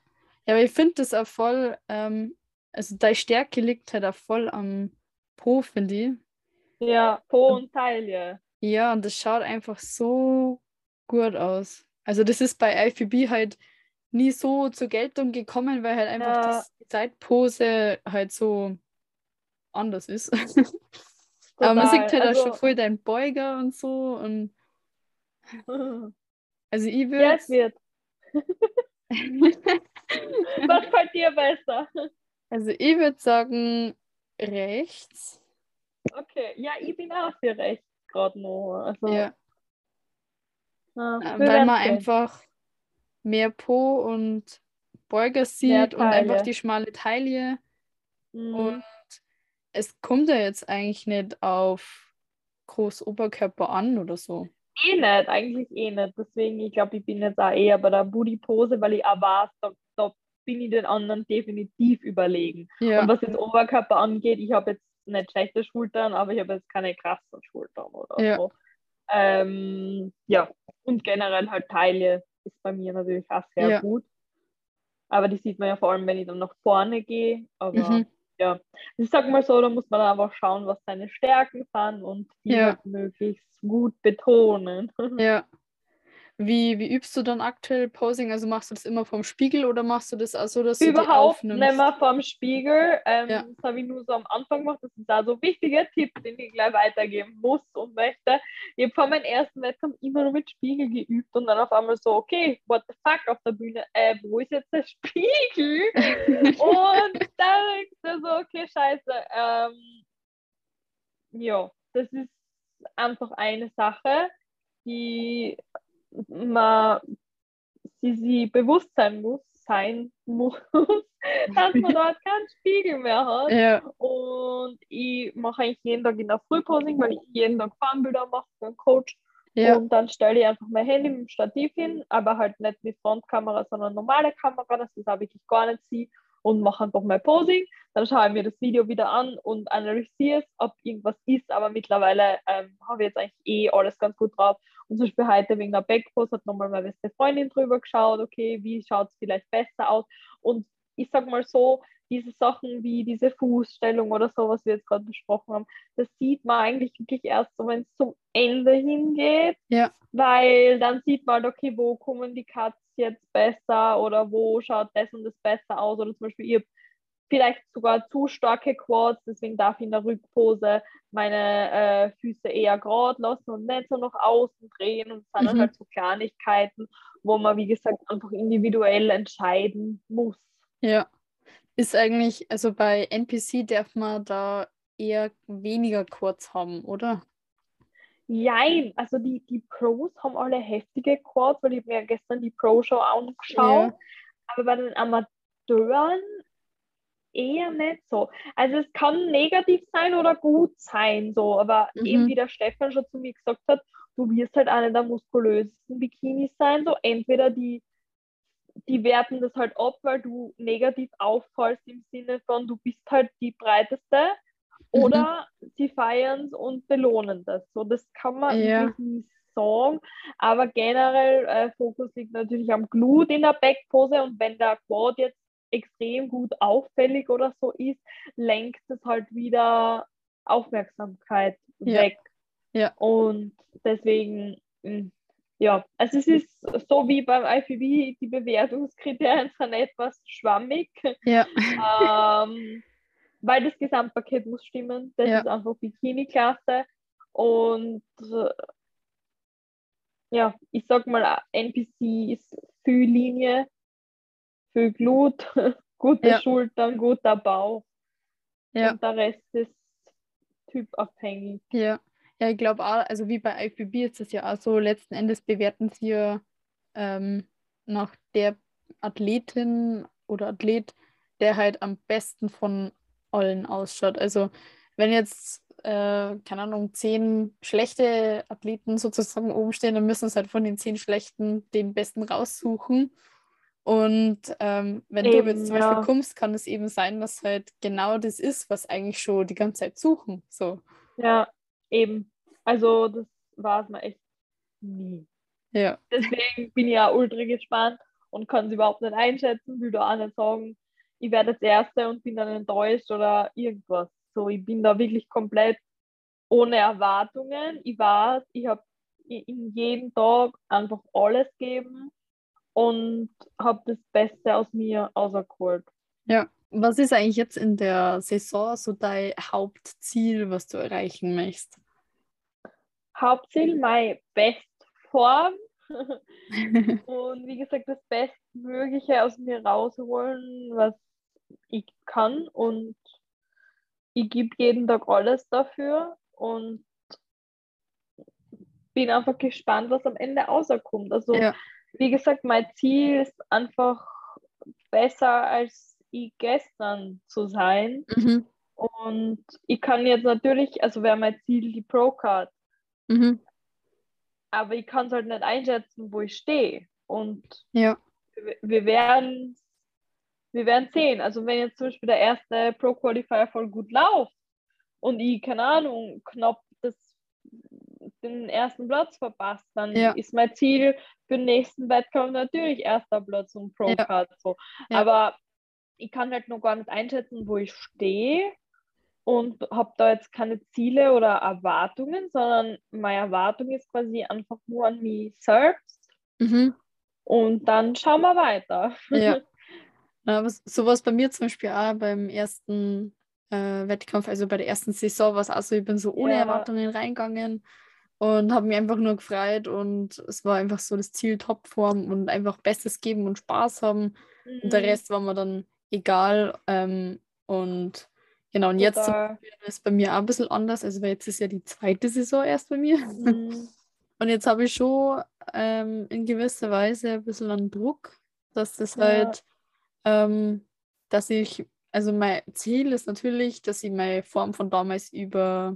ja, aber ich finde das auch voll, ähm, also deine Stärke liegt halt auch voll am Po, finde ich. Ja, Po und Taille. Ja, und das schaut einfach so gut aus. Also das ist bei IFBB halt nie so zur Geltung gekommen, weil halt einfach Ja. die Zeitpose halt so anders ist. Aber man sieht halt auch schon Also, voll deinen Beuger und so. Und also ich ja, würde. es wird. Was fällt dir besser? also ich würde sagen, rechts. Okay, ja, ich bin auch für rechts gerade noch. Also, Ja. ja, Äh, weil man einfach mehr Po und Beuger sieht und einfach die schmale Taille. Mhm. Und es kommt ja jetzt eigentlich nicht auf Großoberkörper an oder so. Eh nicht, eigentlich eh nicht. Deswegen, ich glaube, ich bin jetzt auch eher bei der Booty-Pose, weil ich auch weiß, da, da bin ich den anderen definitiv überlegen. Ja, Und was jetzt Oberkörper angeht, ich habe jetzt nicht schlechte Schultern, aber ich habe jetzt keine krassen Schultern oder Ja. so. Ähm, ja, und generell halt Taille ist bei mir natürlich auch sehr Ja. gut. Aber die sieht man ja vor allem, wenn ich dann nach vorne gehe. Aber Mhm. ja, ich sag mal so, da muss man einfach schauen, was seine Stärken sind und die Ja. halt möglichst gut betonen. ja. Wie, wie übst du dann aktuell Posing? Also machst du das immer vom Spiegel oder machst du das auch so, dass du die Überhaupt nicht aufnimmst? mehr vom Spiegel. Ähm, Ja. Das habe ich nur so am Anfang gemacht. Das ist da so ein wichtiger Tipp, den ich gleich weitergeben muss und möchte. Ich habe vor meinem ersten Wettkampf immer nur mit Spiegel geübt und dann auf einmal so, okay, what the fuck auf der Bühne, äh, wo ist jetzt der Spiegel? und dann denkst du so, okay, scheiße. Ähm, ja, das ist einfach eine Sache, die man sie, sie bewusst sein muss, sein muss, dass man dort keinen Spiegel mehr hat. Ja, Und ich mache eigentlich jeden Tag in der Frühposing, weil ich jeden Tag Farbenbilder mache für einen Coach. ja, Und dann stelle ich einfach mein Handy mit dem Stativ hin, aber halt nicht mit Frontkamera, sondern normale Kamera, dass ich das auch wirklich gar nicht sehe und mache einfach mein Posing. Dann schaue ich mir das Video wieder an und analysiere es, ob irgendwas ist. Aber mittlerweile ähm, habe ich jetzt eigentlich eh alles ganz gut drauf. Und zum Beispiel heute wegen der Backpost hat nochmal meine beste Freundin drüber geschaut, okay, wie schaut es vielleicht besser aus. Und ich sag mal so, diese Sachen wie diese Fußstellung oder so, was wir jetzt gerade besprochen haben, das sieht man eigentlich wirklich erst so, wenn es zum Ende hingeht, ja, weil dann sieht man halt, okay, wo kommen die Cuts jetzt besser oder wo schaut das und das besser aus oder zum Beispiel ihr vielleicht sogar zu starke Quads, deswegen darf ich in der Rückpose meine äh, Füße eher gerade lassen und nicht so nach außen drehen und es sind Mhm. halt so Kleinigkeiten, wo man, wie gesagt, einfach individuell entscheiden muss. ja. Ist eigentlich, also bei NPC darf man da eher weniger kurz haben, oder? Jein, also die, die Pros haben alle heftige Quads, weil ich mir gestern die Pro-Show angeschaut, Ja. aber bei den Amateuren eher nicht so. Also es kann negativ sein oder gut sein, so, aber Mhm. eben wie der Stefan schon zu mir gesagt hat, du wirst halt eine der muskulösesten Bikinis sein, so entweder die die werten das halt ab, weil du negativ auffallst im Sinne von, du bist halt die breiteste, Mhm. oder sie feiern es und belohnen das. So, das kann man Ja. nicht sagen, aber generell äh, Fokus liegt natürlich am Glut in der Backpose und wenn der Quad jetzt extrem gut auffällig oder so ist, lenkt es halt wieder Aufmerksamkeit Ja. weg. Ja. Und deswegen, mh, ja, also es ist so wie beim IFBB, die Bewertungskriterien sind etwas schwammig, Ja, ähm, weil das Gesamtpaket muss stimmen. Das Ja. ist einfach Bikini-Klasse. Und äh, ja, ich sag mal, NPC ist viel Linie, viel Glut, gute Ja. Schultern, guter Bauch. ja. Und der Rest ist typabhängig. Ja, ja, ich glaube auch, also wie bei IFBB ist es ja auch so, letzten Endes bewerten sie ja ähm, nach der Athletin oder Athlet, der halt am besten von allen ausschaut. Also wenn jetzt, äh, keine Ahnung, zehn schlechte Athleten sozusagen oben stehen, dann müssen sie halt von den zehn schlechten den besten raussuchen. Und ähm, wenn du Eben, jetzt zum Beispiel ja. kommst, kann es eben sein, dass halt genau das ist, was eigentlich schon die ganze Zeit suchen. So, Ja, eben. Also das war es mir echt nie. ja. Deswegen bin ich ja ultra gespannt und kann es überhaupt nicht einschätzen, will da auch nicht sagen, ich werde das Erste und bin dann enttäuscht oder irgendwas. So, ich bin da wirklich komplett ohne Erwartungen. Ich weiß, ich habe in jedem Tag einfach alles geben und habe das Beste aus mir rausgeholt. Ja, was ist eigentlich jetzt in der Saison so dein Hauptziel, was du erreichen möchtest? Hauptziel, meine Bestform. und wie gesagt, das Bestmögliche aus mir rausholen, was ich kann. Und ich gebe jeden Tag alles dafür. Und bin einfach gespannt, was am Ende rauskommt. Also, ja. Wie gesagt, mein Ziel ist einfach besser als ich gestern zu sein. Mhm. Und ich kann jetzt natürlich, also wäre mein Ziel die Pro-Card. Mhm. Aber ich kann es halt nicht einschätzen, wo ich stehe. Und ja. wir, werden wir werden sehen. Also wenn jetzt zum Beispiel der erste Pro-Qualifier voll gut läuft und ich, keine Ahnung, knapp den ersten Platz verpasst, dann ja. ist mein Ziel für den nächsten Wettkampf natürlich erster Platz und Pro-Card. Ja. So. Aber ich kann halt noch gar nicht einschätzen, wo ich stehe und habe da jetzt keine Ziele oder Erwartungen, sondern meine Erwartung ist quasi einfach nur an mich selbst. Mhm. Und dann schauen wir weiter. Ja. Aber sowas bei mir zum Beispiel auch beim ersten äh, Wettkampf, also bei der ersten Saison war es auch so, ich bin so ohne ja. Erwartungen reingegangen und habe mich einfach nur gefreut und es war einfach so das Ziel Topform und einfach Bestes geben und Spaß haben mhm. und der mhm. Rest war mir dann egal ähm, und genau und jetzt ist es bei mir auch ein bisschen anders, also jetzt ist ja die zweite Saison erst bei mir mhm. und jetzt habe ich schon ähm, in gewisser Weise ein bisschen an Druck, dass das ja. halt, ähm, dass ich, also mein Ziel ist natürlich, dass ich meine Form von damals über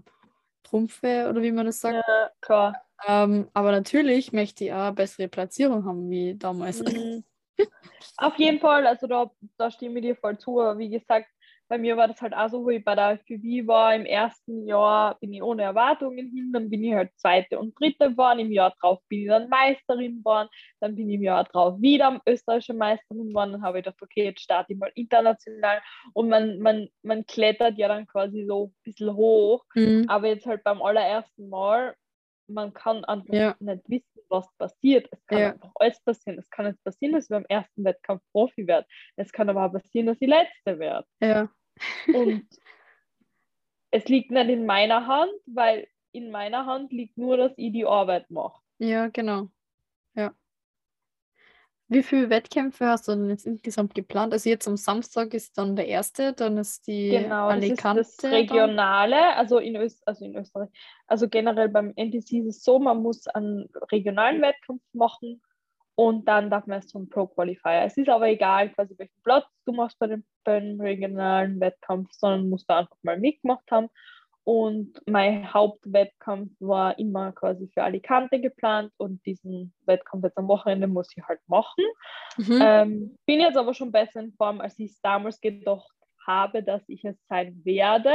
Trumpfe oder wie man das sagt. Ja, klar. Ähm, aber natürlich möchte ich auch eine bessere Platzierung haben wie damals. Mhm. Auf jeden Fall, also da, da stimme ich dir voll zu. Wie gesagt, bei mir war das halt auch so, wo ich bei der FPV war. Im ersten Jahr bin ich ohne Erwartungen hin, dann bin ich halt zweite und dritte geworden. Im Jahr drauf bin ich dann Meisterin geworden. Dann bin ich im Jahr drauf wieder österreichische Meisterin geworden. Dann habe ich gedacht, okay, jetzt starte ich mal international. Und man, man, man klettert ja dann quasi so ein bisschen hoch. Mhm. Aber jetzt halt beim allerersten Mal, man kann einfach ja. nicht wissen, was passiert. Es kann ja. einfach alles passieren. Es kann jetzt passieren, dass ich beim ersten Wettkampf Profi werde. Es kann aber auch passieren, dass ich Letzte werde. Ja. Und es liegt nicht in meiner Hand, weil in meiner Hand liegt nur, dass ich die Arbeit mache. Ja, genau. Wie viele Wettkämpfe hast du denn jetzt insgesamt geplant? Also jetzt am Samstag ist dann der erste, dann ist die genau, Alicante. Das ist das Regionale, also in, Öst also in Österreich. Also generell beim NTC ist es so, man muss einen regionalen Wettkampf machen und dann darf man es zum Pro Qualifier. Es ist aber egal, quasi welchen Platz du machst bei dem, beim regionalen Wettkampf, sondern musst da einfach mal mitgemacht haben. Und mein Hauptwettkampf war immer quasi für Alicante geplant und diesen Wettkampf jetzt am Wochenende muss ich halt machen. Mhm. Ähm, bin jetzt aber schon besser in Form, als ich es damals gedacht habe, dass ich es sein werde,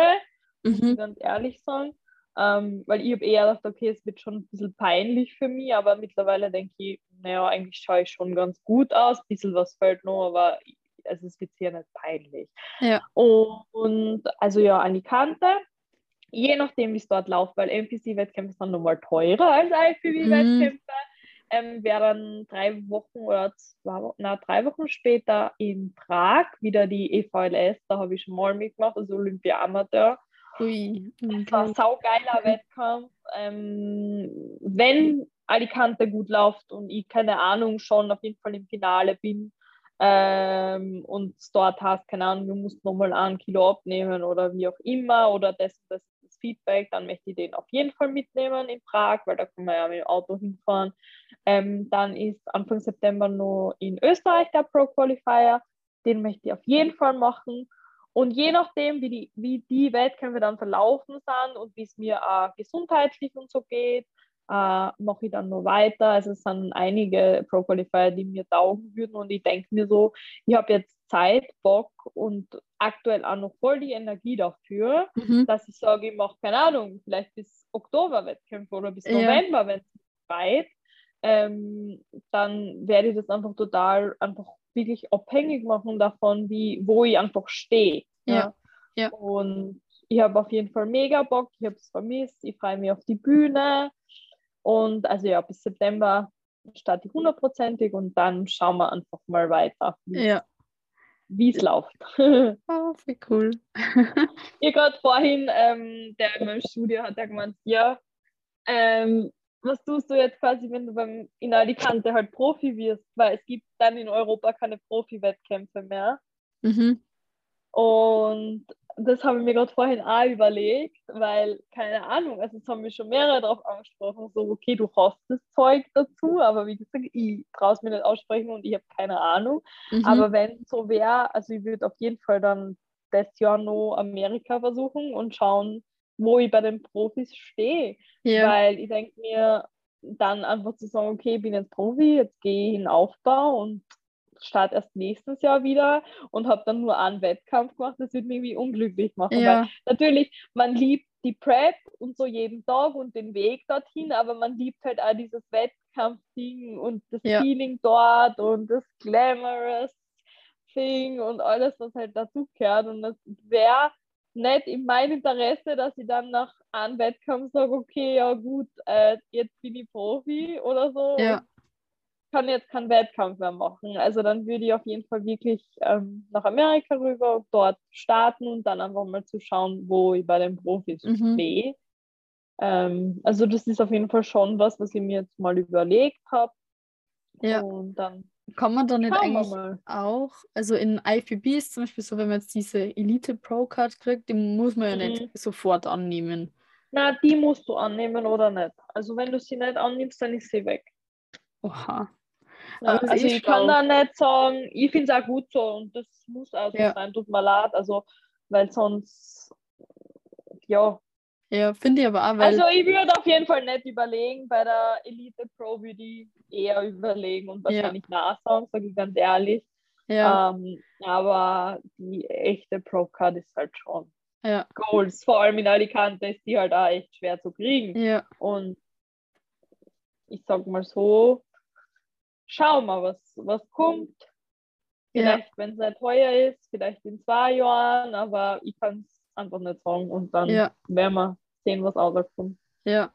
mhm. muss ich ganz ehrlich sagen. Ähm, weil ich habe eher gedacht, okay, es wird schon ein bisschen peinlich für mich, aber mittlerweile denke ich, naja, eigentlich schaue ich schon ganz gut aus. Ein bisschen was fällt noch, aber also es wird sehr nicht peinlich. Ja. Und also ja, Alicante je nachdem, wie es dort läuft, weil NPC-Wettkämpfe sind nochmal teurer als IFBB-Wettkämpfe. Mhm. Ähm, wären drei Wochen oder zwei, na, drei Wochen später in Prag wieder die EVLS, da habe ich schon mal mitgemacht, also Olympia Amateur. Ui, okay. Das war ein saugeiler Wettkampf. Ähm, wenn Alicante gut läuft und ich keine Ahnung schon auf jeden Fall im Finale bin ähm, und dort hast, keine Ahnung, du musst nochmal ein Kilo abnehmen oder wie auch immer oder das, das Feedback, dann möchte ich den auf jeden Fall mitnehmen in Prag, weil da kann man ja mit dem Auto hinfahren. Ähm, dann ist Anfang September noch in Österreich der Pro Qualifier, den möchte ich auf jeden Fall machen. Und je nachdem, wie die, wie die Wettkämpfe dann verlaufen sind und wie es mir äh, gesundheitlich und so geht, äh, mache ich dann nur weiter. Also es sind einige Pro Qualifier, die mir taugen würden und ich denke mir so, ich habe jetzt Zeit, Bock und aktuell auch noch voll die Energie dafür, mhm. dass ich sage, ich mache keine Ahnung, vielleicht bis Oktober Wettkämpfe oder bis November, ja. wenn es weit, ähm, dann werde ich das einfach total einfach wirklich abhängig machen davon, wie, wo ich einfach stehe. Ja. ja. Und ich habe auf jeden Fall mega Bock, ich habe es vermisst, ich freue mich auf die Bühne und also ja, bis September starte ich hundertprozentig und dann schauen wir einfach mal weiter, Ja. Wie es läuft. Oh, wie cool. Ihr gerade vorhin, ähm, der in meinem Studio hat ja gemeint, ja, ähm, was tust du jetzt quasi, wenn du beim, in Alicante halt Profi wirst, weil es gibt dann in Europa keine Profi-Wettkämpfe mehr. Mhm. Und das habe ich mir gerade vorhin auch überlegt, weil, keine Ahnung, also es haben mich schon mehrere darauf angesprochen, so, okay, du hast das Zeug dazu, aber wie gesagt, ich traue es mir nicht aussprechen und ich habe keine Ahnung. Mhm. Aber wenn so wäre, also ich würde auf jeden Fall dann das Jahr noch Amerika versuchen und schauen, wo ich bei den Profis stehe. ja. Weil ich denke mir, dann einfach zu sagen, okay, ich bin jetzt Profi, jetzt gehe ich in den Aufbau und starte erst nächstes Jahr wieder und habe dann nur einen Wettkampf gemacht, das würde mich irgendwie unglücklich machen. Ja. Weil natürlich, man liebt die Prep und so jeden Tag und den Weg dorthin, aber man liebt halt auch dieses Wettkampfding und das Ja. Feeling dort und das Glamorous Thing und alles, was halt dazu gehört. Und das wäre nicht in meinem Interesse, dass ich dann nach einem Wettkampf sage, okay, ja gut, äh, jetzt bin ich Profi oder so Ja. Kann jetzt keinen Wettkampf mehr machen. Also dann würde ich auf jeden Fall wirklich ähm, nach Amerika rüber und dort starten und dann einfach mal zu schauen, wo ich bei den Profis Mhm. stehe. Ähm, also das ist auf jeden Fall schon was, was ich mir jetzt mal überlegt habe. Ja. Und dann Kann man da nicht eigentlich mal. auch, also in IFBB ist zum Beispiel so, wenn man jetzt diese Elite Pro Card kriegt, die muss man ja Mhm. nicht sofort annehmen. Na, die musst du annehmen oder nicht. Also wenn du sie nicht annimmst, dann ist sie weg. Oha. Ja, also eh ich kann da nicht sagen, ich finde es auch gut so und das muss auch so Ja. sein, tut mir leid. Also, weil sonst, ja. Ja, finde ich aber auch, weil Also ich würde auf jeden Fall nicht überlegen, bei der Elite Pro würde ich eher überlegen und wahrscheinlich nachsagen, sage ich ganz ehrlich. ja, Ähm, aber die echte Pro Card ist halt schon ja, Goals. Vor allem in Alicante ist die halt auch echt schwer zu kriegen. ja, Und ich sag mal so, schau mal, was, was kommt. ja, Vielleicht, wenn es nicht teuer ist, vielleicht in zwei Jahren, aber ich kann es einfach nicht sagen. Und dann ja, werden wir sehen, was rauskommt. ja.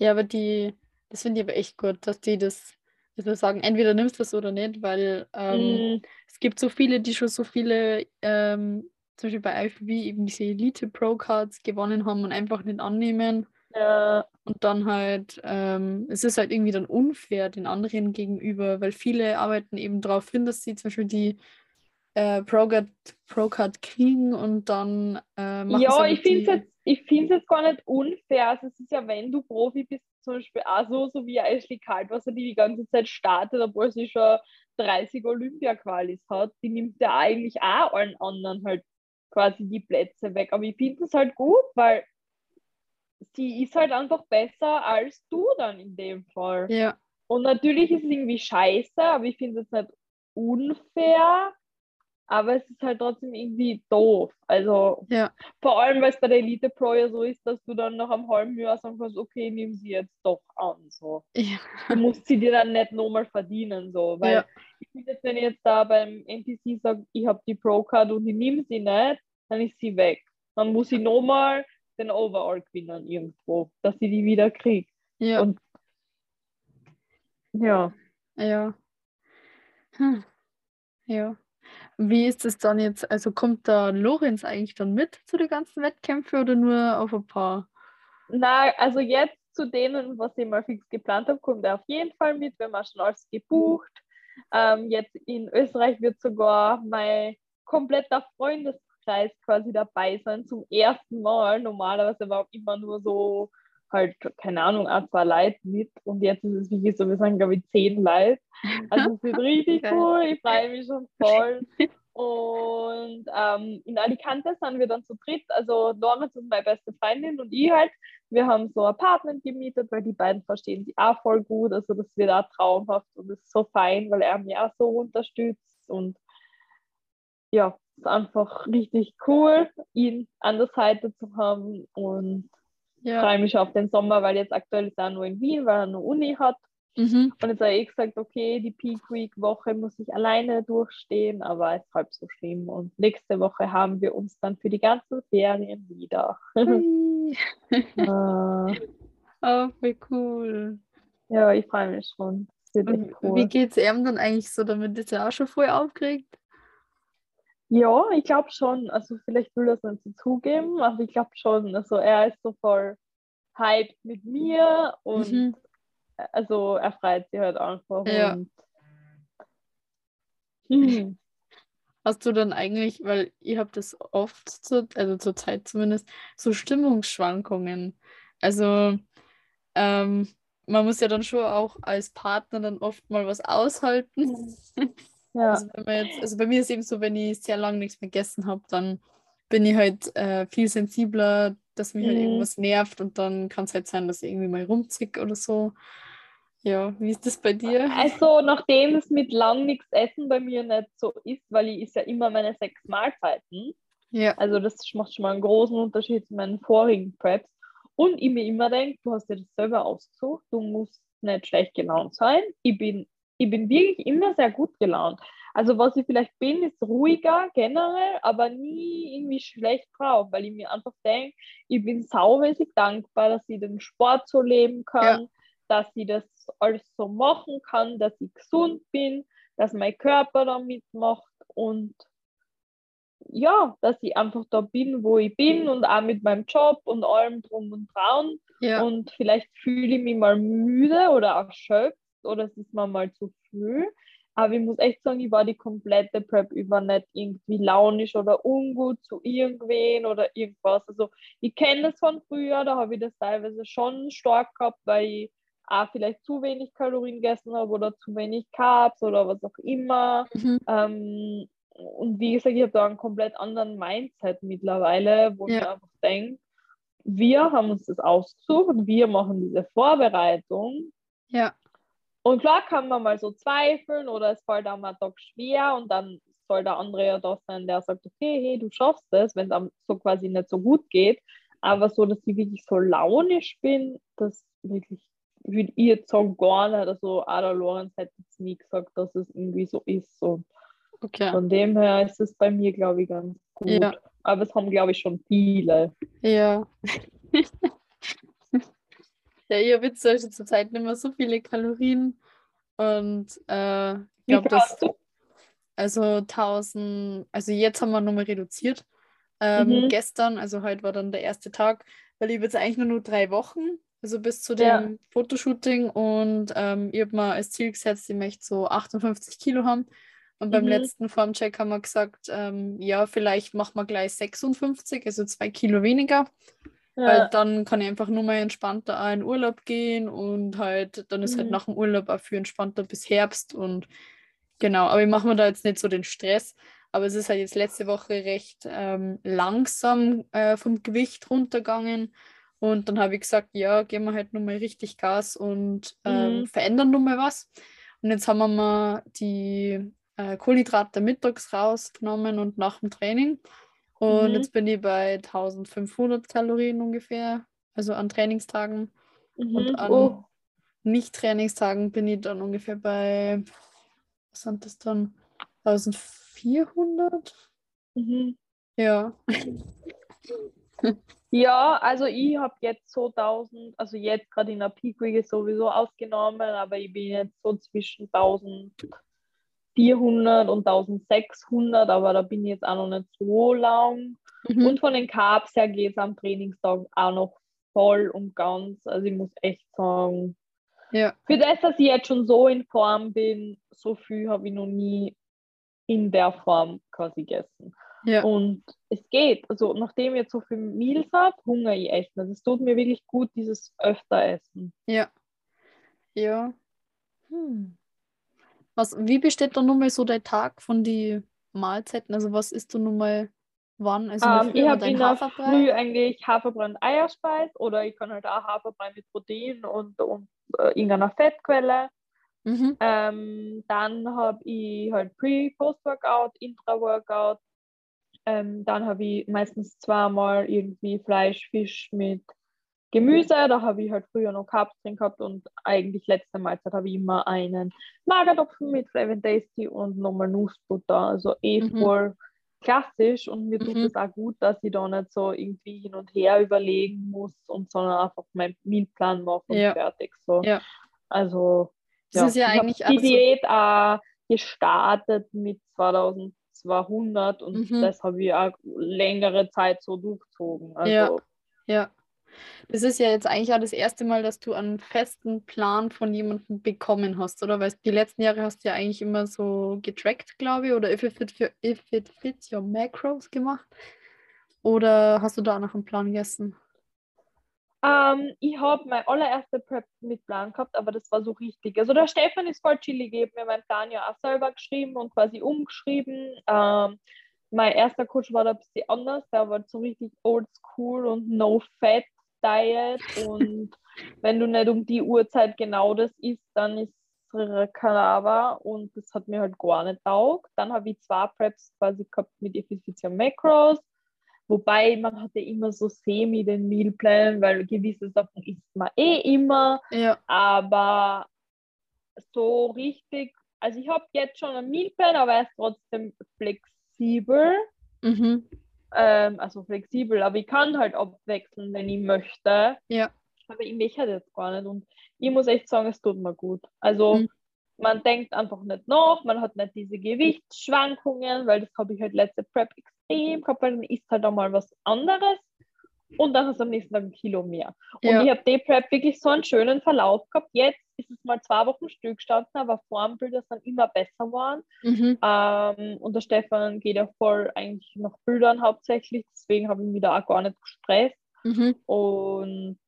Ja, aber die, das finde ich aber echt gut, dass die das, dass wir sagen, entweder nimmst du es oder nicht, weil ähm, Mm, es gibt so viele, die schon so viele, ähm, zum Beispiel bei IFBB eben diese Elite Pro Cards gewonnen haben und einfach nicht annehmen. Ja, Und dann halt, ähm, es ist halt irgendwie dann unfair den anderen gegenüber, weil viele arbeiten eben darauf hin, dass sie zum Beispiel die äh, Pro-Card Pro -Card kriegen und dann äh, machen ja, sie aber ich finde es jetzt, ich find's jetzt gar nicht unfair. Also es ist ja, wenn du Profi bist, zum Beispiel auch so, so wie Ashley Kaltwasser, die die ganze Zeit startet, obwohl sie schon 30 Olympia-Qualis hat, die nimmt ja eigentlich auch allen anderen halt quasi die Plätze weg. Aber ich finde es halt gut, weil sie ist halt einfach besser als du dann in dem Fall. Ja, Und natürlich ist es irgendwie scheiße, aber ich finde es nicht unfair. Aber es ist halt trotzdem irgendwie doof. Also ja, vor allem, weil es bei der Elite Pro ja so ist, dass du dann nach einem halben Jahr sagen kannst, okay, nimm sie jetzt doch an. So. ja, Du musst sie dir dann nicht nochmal verdienen. So. Weil Ja. ich finde jetzt, wenn ich jetzt da beim NPC sage, ich habe die Pro-Card und ich nehme sie nicht, dann ist sie weg. Dann muss ich nochmal den Overall gewinnen irgendwo, dass ich die wieder kriege. ja, Und ja. ja. Hm. Ja. Wie ist es dann jetzt? Also kommt da Lorenz eigentlich dann mit zu den ganzen Wettkämpfen oder nur auf ein paar? Na, also jetzt zu denen, was ich mal fix geplant habe, kommt er auf jeden Fall mit. Wir haben schon alles gebucht. Ähm, jetzt in Österreich wird sogar mein kompletter Freundeskreis quasi dabei sein, zum ersten Mal. Normalerweise war immer nur so halt, keine Ahnung, ein, zwei Leute mit und jetzt ist es wirklich so, wir sind glaube ich zehn Leute. Also es wird richtig Geil. cool, ich freue mich schon voll. Und ähm, in Alicante sind wir dann zu dritt, also Lorenz und meine beste Freundin und ich halt. Wir haben so ein Apartment gemietet, weil die beiden verstehen sich auch voll gut. Also das wird auch traumhaft und ist so fein, weil er mich auch so unterstützt und ja, ist einfach richtig cool, ihn an der Seite zu haben und Ja. freue mich auf den Sommer, weil jetzt aktuell ist er nur in Wien, weil er eine Uni hat. Mhm. Und jetzt habe ich gesagt, okay, die Peak Week Woche muss ich alleine durchstehen, aber es ist halb so schlimm. Und nächste Woche haben wir uns dann für die ganzen Ferien wieder. Äh, Oh, wie cool. ja, ich freue mich schon. cool. Wie geht es ihm dann eigentlich so damit? Ist er auch schon voll aufgeregt? Ja, ich glaube schon. Also vielleicht will er es nicht so zugeben, aber ich glaube schon. Also er ist so voll hyped mit mir und Mhm. also er freut sich halt einfach. Ja. Hm, Hast du dann eigentlich, weil ich habe das oft, zur, also zur Zeit zumindest, so Stimmungsschwankungen. Also ähm, man muss ja dann schon auch als Partner dann oft mal was aushalten. ja. Also, jetzt, also bei mir ist eben so, wenn ich sehr lange nichts mehr gegessen habe, dann bin ich halt äh, viel sensibler, dass mich halt Mhm. irgendwas nervt und dann kann es halt sein, dass ich irgendwie mal rumzick oder so. Ja, wie ist das bei dir? Also nachdem es mit lang nichts essen bei mir nicht so ist, weil ich is ja immer meine sechs Mahlzeiten. Ja, Also das macht schon mal einen großen Unterschied zu meinen vorigen Preps. Und ich mir immer denke, du hast dir das selber ausgesucht, du musst nicht schlecht gelaunt sein. Ich bin, ich bin wirklich immer sehr gut gelaunt. Also was ich vielleicht bin, ist ruhiger generell, aber nie irgendwie schlecht drauf, weil ich mir einfach denke, ich bin saumäßig dankbar, dass ich den Sport so leben kann, dass ich das alles so machen kann, dass ich gesund bin, dass mein Körper da mitmacht und ja, dass ich einfach da bin, wo ich bin und auch mit meinem Job und allem drum und dran. ja, Und vielleicht fühle ich mich mal müde oder erschöpft oder es ist mir mal zu früh. Aber ich muss echt sagen, ich war die komplette Prep über nicht irgendwie launisch oder ungut zu irgendwen oder irgendwas. Also ich kenne das von früher, da habe ich das teilweise schon stark gehabt, weil ich auch vielleicht zu wenig Kalorien gegessen habe oder zu wenig Carbs oder was auch immer. mhm. Ähm, und wie gesagt, ich habe da einen komplett anderen Mindset mittlerweile, wo ich Ja. mir einfach denke, wir haben uns das ausgesucht wir machen diese Vorbereitung. ja, Und klar kann man mal so zweifeln oder es fällt am Tag schwer und dann soll der andere ja da sein, der sagt, okay, hey, du schaffst es, wenn es einem so quasi nicht so gut geht. Aber so, dass ich wirklich so launisch bin, das wirklich, würde ich jetzt sagen, gar nicht. Also, der Lorenz hätte jetzt nie gesagt, dass es irgendwie so ist. Und okay. von dem her ist es bei mir, glaube ich, ganz gut. Ja. Aber es haben, glaube ich, schon viele. Ja. Ja, ich habe jetzt zur Zeit nicht mehr so viele Kalorien und äh, ich glaube, das also 1000, also jetzt haben wir nochmal reduziert. Ähm, Mhm. Gestern, also heute war dann der erste Tag, weil ich habe jetzt eigentlich nur, nur drei Wochen, also bis zu Ja. dem Fotoshooting und ähm, ich habe mir als Ziel gesetzt, ich möchte so 58 Kilo haben. Und beim Mhm. letzten Formcheck haben wir gesagt, ähm, ja, vielleicht machen wir gleich 56, also zwei Kilo weniger. Weil Ja. dann kann ich einfach nur mal entspannter auch in Urlaub gehen und halt, dann ist halt Mhm. nach dem Urlaub auch für entspannter bis Herbst und genau, aber ich mache mir da jetzt nicht so den Stress. Aber es ist halt jetzt letzte Woche recht ähm, langsam äh, vom Gewicht runtergegangen. Und dann habe ich gesagt, ja, geben wir halt nochmal richtig Gas und ähm, Mhm. verändern nochmal was. Und jetzt haben wir mal die äh, Kohlenhydrate mittags rausgenommen und nach dem Training. Und Mhm. jetzt bin ich bei 1500 Kalorien ungefähr, also an Trainingstagen. Mhm. Und an Oh. Nicht-Trainingstagen bin ich dann ungefähr bei, was sind das dann? 1400? Mhm. Ja. Ja, also ich habe jetzt so 1000, also jetzt gerade in der Peak Week ist sowieso ausgenommen, aber ich bin jetzt so zwischen 1400 und 1600, aber da bin ich jetzt auch noch nicht so lang. Mhm. Und von den Carbs her geht es am Trainingstag auch noch voll und ganz. Also ich muss echt sagen, Ja. für das, dass ich jetzt schon so in Form bin, so viel habe ich noch nie in der Form quasi gegessen. Ja. Und es geht. Also nachdem ich jetzt so viel Meals habe, hungere ich echt nicht. Es tut mir wirklich gut, dieses öfter Essen. Ja. Ja. Hm. Was, wie besteht dann nun mal so der Tag von die Mahlzeiten? Also was isst du nun mal wann? Also Ähm, Früh ich habe in der Haferbrei? Früh eigentlich Haferbrei und Eierspeis oder ich kann halt auch Haferbrei mit Protein und, und äh, irgendeiner Fettquelle. Mhm. Ähm, dann habe ich halt Pre-, Post-Workout, Intra-Workout. Ähm, dann habe ich meistens zweimal irgendwie Fleisch, Fisch mit Gemüse. Da habe ich halt früher noch Carbs drin gehabt und eigentlich letzte Mahlzeit habe ich immer einen Magertopfen mit Flavin Tasty und nochmal Nussbutter. Also eh Mhm. voll klassisch und mir tut Mhm. es auch gut, dass ich da nicht so irgendwie hin und her überlegen muss und sondern einfach meinen Mealplan mache und Ja. fertig. So. Ja. Also Das ja. ist ja ich eigentlich die Diät auch gestartet mit 2200 und Mhm. das habe ich auch längere Zeit so durchgezogen. Also Ja. Ja. Das ist ja jetzt eigentlich auch das erste Mal, dass du einen festen Plan von jemandem bekommen hast, oder? Weil die letzten Jahre hast du ja eigentlich immer so getrackt, glaube ich, oder if it, fit for, if it fits your macros gemacht. Oder hast du da noch einen Plan gegessen? Ähm, ich habe mein allererster Prep mit Plan gehabt, aber das war so richtig. Also der Stefan ist voll chillig, ich habe mir meinen Plan ja auch selber geschrieben und quasi umgeschrieben. Ähm, mein erster Coach war da ein bisschen anders, der war so richtig old school und no fat Diet und wenn du nicht um die Uhrzeit genau das isst, dann ist es Kalaber und das hat mir halt gar nicht taugt. Dann habe ich zwei Preps quasi gehabt mit Effizienz Macros. Wobei man hatte immer so semi den Mealplan, weil gewisse Sachen isst man eh immer, Ja. aber so richtig, also ich habe jetzt schon einen Mealplan, aber er ist trotzdem flexibel. Mhm. Ähm, also flexibel, aber ich kann halt abwechseln, wenn ich möchte. Ja. Aber ich möchte das jetzt gar nicht. Und ich muss echt sagen, es tut mir gut. Also Mhm. man denkt einfach nicht nach, man hat nicht diese Gewichtsschwankungen, weil das habe ich halt letzte Prep extrem gehabt, weil dann isst halt einmal was anderes und dann hast du am nächsten Tag ein Kilo mehr. Und Ja. ich habe die Prep wirklich so einen schönen Verlauf gehabt. Jetzt ist es mal zwei Wochen Stück gestanden, aber Formbilder sind immer besser geworden. Mhm. Ähm, und der Stefan geht ja voll eigentlich nach Bildern hauptsächlich, deswegen habe ich mich da auch gar nicht gestresst. Mhm. Und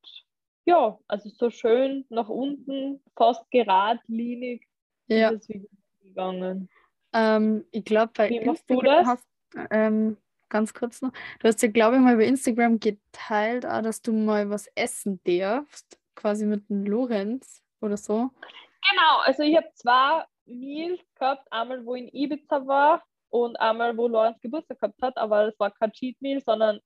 ja, also so schön nach unten, fast geradlinig Ja. ist es gegangen. Ähm, ich glaube, bei Wie machst du das? hast ähm, ganz kurz noch, du hast ja, glaube ich, mal bei Instagram geteilt, auch, dass du mal was essen darfst, quasi mit dem Lorenz oder so. Genau, also ich habe zwei Meals gehabt, einmal wo in Ibiza war und einmal wo Lorenz Geburtstag gehabt hat, aber das war kein Cheat Meal, sondern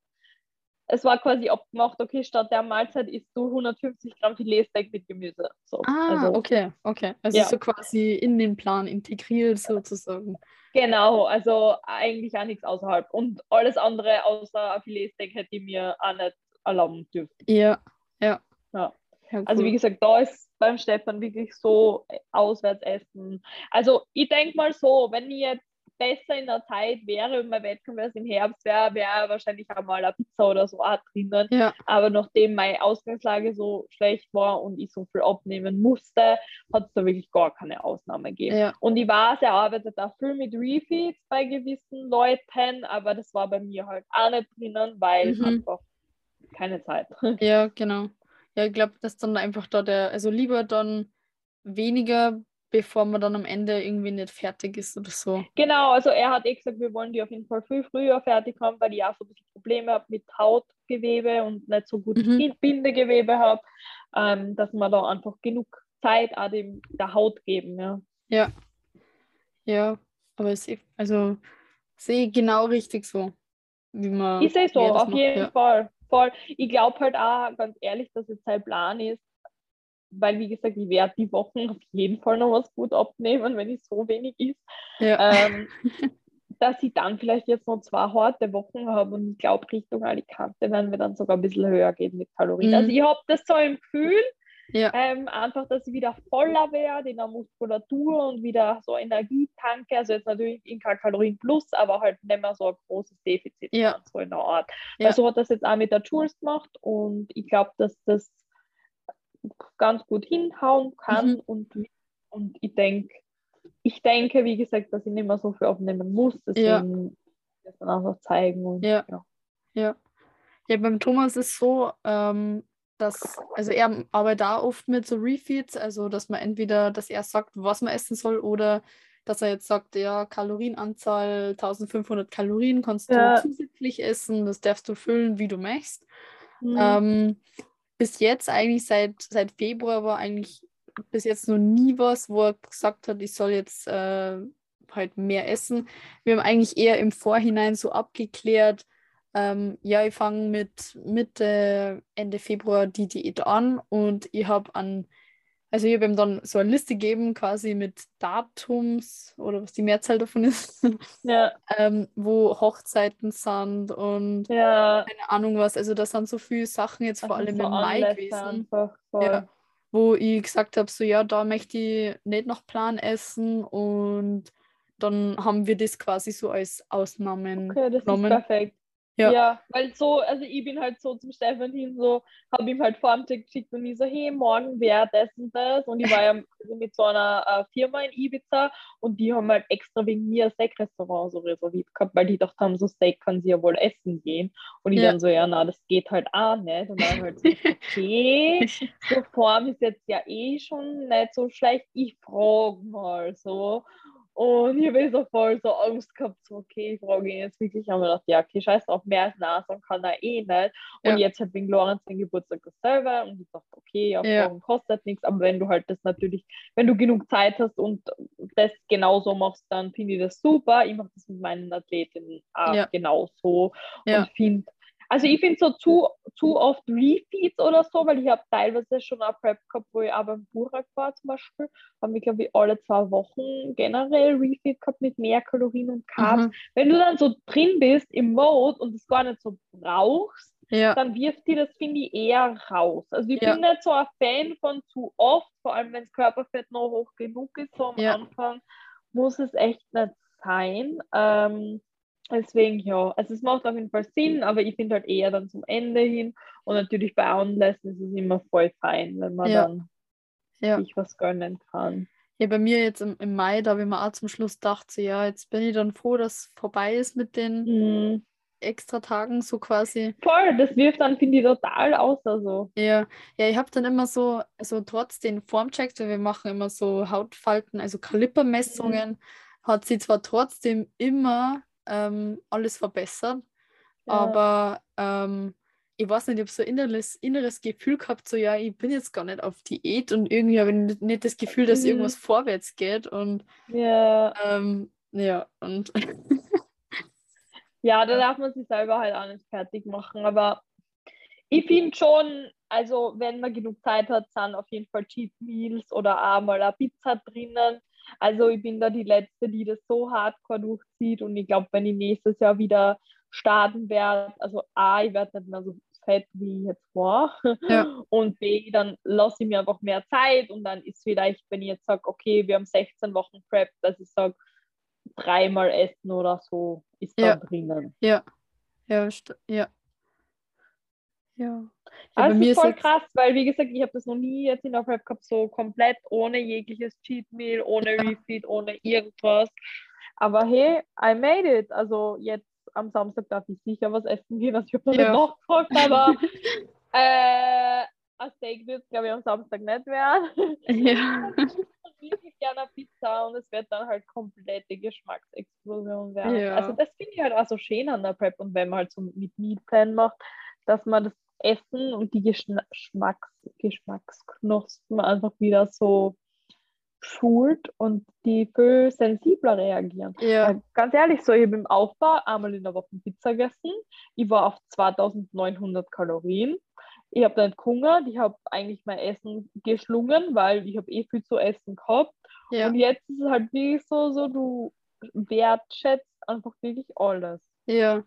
es war quasi abgemacht, okay, statt der Mahlzeit isst du 150 Gramm Filetsteak mit Gemüse. So, Ah, also, okay, okay. Also Ja. so quasi in den Plan integriert sozusagen. Genau, also eigentlich auch nichts außerhalb. Und alles andere außer Filetsteak hätte ich mir auch nicht erlauben dürfen. Ja, ja. Ja. Ja, Also cool. wie gesagt, da ist beim Stefan wirklich so äh, Auswärtsessen. Also ich denke mal so, wenn ich jetzt besser in der Zeit wäre und mein Wettkampf im Herbst wäre, wäre wahrscheinlich auch mal eine Pizza oder so auch drinnen. Ja, Aber nachdem meine Ausgangslage so schlecht war und ich so viel abnehmen musste, hat es da wirklich gar keine Ausnahme gegeben. ja, Und ich weiß, er arbeitet auch viel mit Refeeds bei gewissen Leuten, aber das war bei mir halt auch nicht drinnen, weil Mhm. einfach keine Zeit. ja, genau. Ja, ich glaube, dass dann einfach da der, also lieber dann weniger, bevor man dann am Ende irgendwie nicht fertig ist oder so. Genau, also er hat eh gesagt, wir wollen die auf jeden Fall viel früher fertig haben, weil ich auch so ein bisschen Probleme habe mit Hautgewebe und nicht so gut Mhm. Bindegewebe habe, ähm, dass wir da einfach genug Zeit auch dem, der Haut geben. Ja. Ja. Ja, aber es ist, also sehe ich genau richtig so, wie man. Ich sehe so, auf macht, jeden ja. Fall. Voll. Ich glaube halt auch ganz ehrlich, dass jetzt sein Plan ist, weil wie gesagt, ich werde die Wochen auf jeden Fall noch was gut abnehmen, wenn ich so wenig ist. Ja. ähm, dass ich dann vielleicht jetzt noch zwei harte Wochen habe und ich glaube, Richtung Alicante werden wir dann sogar ein bisschen höher gehen mit Kalorien. Mhm. Also ich habe das so im Gefühl, Ja. ähm, einfach, dass ich wieder voller werde in der Muskulatur und wieder so Energie tanke. Also jetzt natürlich in kein Kalorien plus, aber halt nicht mehr so ein großes Defizit, Ja. so in der Art. Ja. Weil so hat das jetzt auch mit der Jules gemacht und ich glaube, dass das ganz gut hinhauen kann Mhm. und, und ich denke, ich denke, wie gesagt, dass ich nicht mehr so viel aufnehmen muss, deswegen ja. das dann einfach zeigen und Ja. ja. Ja. Ja, beim Thomas ist so, ähm, dass, also er arbeitet auch oft mit so Refeeds, also dass man entweder, dass er sagt, was man essen soll, oder dass er jetzt sagt, ja, Kalorienanzahl 1500 Kalorien kannst du Ja. zusätzlich essen, das darfst du füllen, wie du möchtest. Mhm. Ähm, bis jetzt eigentlich seit, seit Februar war eigentlich bis jetzt noch nie was, wo er gesagt hat, ich soll jetzt äh, halt mehr essen. Wir haben eigentlich eher im Vorhinein so abgeklärt, ähm, ja, ich fange mit Mitte, Ende Februar die Diät an und ich habe an, also ich habe ihm dann so eine Liste gegeben, quasi mit Datums oder was die Mehrzahl davon ist, ja, ähm, wo Hochzeiten sind und ja, keine Ahnung was. Also das sind so viele Sachen jetzt vor also allem so im Mai gewesen. Ja. wo ich gesagt habe, so ja, da möchte ich nicht nach Plan essen und dann haben wir das quasi so als Ausnahmen okay, das genommen. ist perfekt. Ja. ja. weil so, also ich bin halt so zum Stefan hin, so, habe ihm halt vor Tag geschickt und ich so, hey, morgen wäre das und das. Und ich war ja mit so einer äh, Firma in Ibiza und die haben halt extra wegen mir ein Steak-Restaurant so reserviert gehabt, weil die gedacht haben, so Steak kann sie ja wohl essen gehen. Und ich ja. dann so, ja, na, das geht halt auch nicht. Und dann halt so, okay, so Form ist jetzt ja eh schon nicht so schlecht, ich frage mal so. Und ich habe so voll so Angst gehabt, so, okay, ich frage ihn jetzt wirklich. Haben wir gedacht, ja, okay, scheiß auf, mehr als Nase und kann er eh nicht. Und ja. jetzt hat wegen Lorenz den Geburtstag selber und ich dachte, okay, ja, ja. kostet nichts. Aber wenn du halt das natürlich, wenn du genug Zeit hast und das genauso machst, dann finde ich das super. Ich mache das mit meinen Athletinnen auch ja. genauso und finde also ich finde so zu, zu oft Refeeds oder so, weil ich habe teilweise schon eine Prep gehabt, wo ich auch beim Burak war zum Beispiel, haben wir glaube ich alle zwei Wochen generell Refeed gehabt mit mehr Kalorien und Carbs. Mhm. Wenn du dann so drin bist im Mode und es gar nicht so brauchst, ja. dann wirft dir das, finde ich, eher raus. Also ich ja. bin nicht so ein Fan von zu oft, vor allem wenn das Körperfett noch hoch genug ist, so am ja. Anfang muss es echt nicht sein. Ähm, Deswegen ja, also es macht auf jeden Fall Sinn, aber ich finde halt eher dann zum Ende hin und natürlich bei Anlässen ist es immer voll fein, wenn man ja. dann ja. sich was gönnen kann. Ja, bei mir jetzt im, im Mai, da habe ich mir auch zum Schluss gedacht, so, ja, jetzt bin ich dann froh, dass es vorbei ist mit den mhm. extra Tagen, so quasi. Voll, das wirft dann, finde ich, total aus. Also. Ja, ja ich habe dann immer so, also trotz den Formchecks, weil wir machen immer so Hautfalten, also Kalipermessungen, mhm. hat sie zwar trotzdem immer ähm, alles verbessern. Ja. Aber ähm, ich weiß nicht, ich habe so ein inneres, inneres Gefühl gehabt, so ja, ich bin jetzt gar nicht auf Diät und irgendwie habe ich nicht das Gefühl, dass mhm. irgendwas vorwärts geht. Und ja, ähm, ja, und ja, da darf man sich selber halt auch nicht fertig machen. Aber ich finde schon, also wenn man genug Zeit hat, sind auf jeden Fall Cheat Meals oder auch mal eine Pizza drinnen. Also ich bin da die Letzte, die das so hardcore durchzieht und ich glaube, wenn ich nächstes Jahr wieder starten werde, also A, ich werde nicht mehr so fett, wie ich jetzt war ja. und B, dann lasse ich mir einfach mehr Zeit und dann ist vielleicht, wenn ich jetzt sage, okay, wir haben 16 Wochen Prep, dass ich sage, dreimal essen oder so ist ja. da drinnen. Ja, ja, ja. Ja. Ja, das ist voll ist krass, weil wie gesagt, ich habe das noch nie jetzt in der Prep gehabt, so komplett ohne jegliches Cheat Meal, ohne. Refeed, ohne irgendwas. Aber hey, I made it. Also jetzt am Samstag darf ich sicher was essen gehen. Also ich habe noch ja. nicht nachgefragt, aber äh, ein Steak wird es, glaube ich, am Samstag nicht werden. Ja. Ich wirklich gerne Pizza und es wird dann halt komplette Geschmacksexplosion werden. Ja. Also das finde ich halt auch so schön an der Prep und wenn man halt so mit Mealplan macht, dass man das Essen und die Geschmacks Geschmacksknospen einfach wieder so schult und die viel sensibler reagieren. Ja. Ganz ehrlich, so ich habe im Aufbau einmal in der Woche Pizza gegessen. Ich war auf 2900 Kalorien. Ich habe dann Hunger, ich habe eigentlich mein Essen geschlungen, weil ich habe eh viel zu essen gehabt. Ja. Und jetzt ist es halt wirklich so, so du wertschätzt einfach wirklich alles. Ja.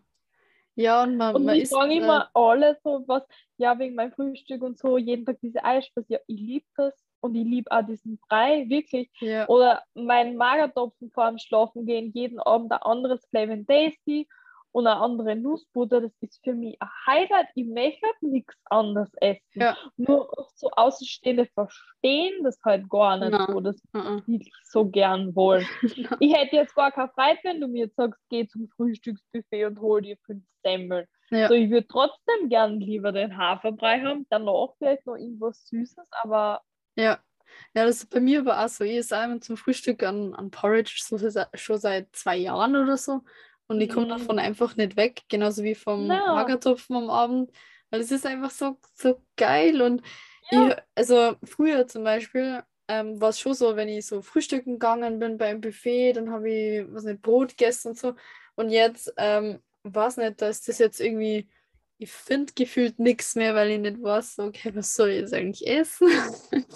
Ja, und man, und man ich frage immer äh, alle so was, ja, wegen meinem Frühstück und so, jeden Tag diese Eispeise, ja, ich liebe das und ich liebe auch diesen Brei, wirklich. Ja. Oder mein Magertopfen vor dem Schlafen gehen, jeden Abend ein anderes Flavor Daisy und eine andere Nussbutter, das ist für mich ein Highlight. Ich möchte nichts anderes essen. Ja. Nur so Außenstehende verstehen das halt gar nicht no. so, dass -uh. so gern wollen. ich hätte jetzt gar keine Freude, wenn du mir jetzt sagst, geh zum Frühstücksbuffet und hol dir fünf Semmeln. Ja. So, ich würde trotzdem gern lieber den Haferbrei haben, danach vielleicht noch irgendwas Süßes, aber. Ja. Ja, das ist bei mir aber auch so. Ich esse einmal zum Frühstück an, an Porridge so schon seit zwei Jahren oder so. Und ich komme mhm. davon einfach nicht weg, genauso wie vom no. Magertopfen am Abend, weil es ist einfach so, so geil. Und ja. ich, also früher zum Beispiel ähm, war es schon so, wenn ich so frühstücken gegangen bin beim Buffet, dann habe ich, was nicht, Brot gegessen und so. Und jetzt, ähm, weiß nicht, da ist das jetzt irgendwie, ich finde gefühlt nichts mehr, weil ich nicht weiß, okay, was soll ich jetzt eigentlich essen?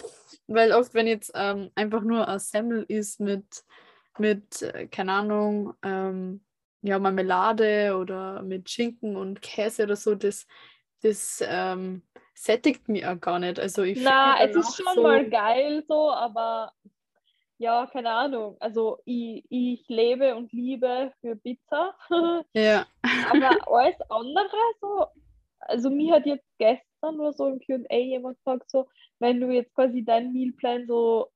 weil oft, wenn jetzt ähm, einfach nur ein Semmel ist mit, mit, äh, keine Ahnung, ähm, ja, Marmelade oder mit Schinken und Käse oder so, das, das ähm, sättigt mich auch gar nicht. Also ich Na, es ist schon so, mal geil so, aber ja, keine Ahnung. Also ich, ich lebe und liebe für Pizza. Ja, Aber alles andere so, also mir hat jetzt gestern nur so im Q&A jemand gesagt, so, wenn du jetzt quasi deinen Mealplan so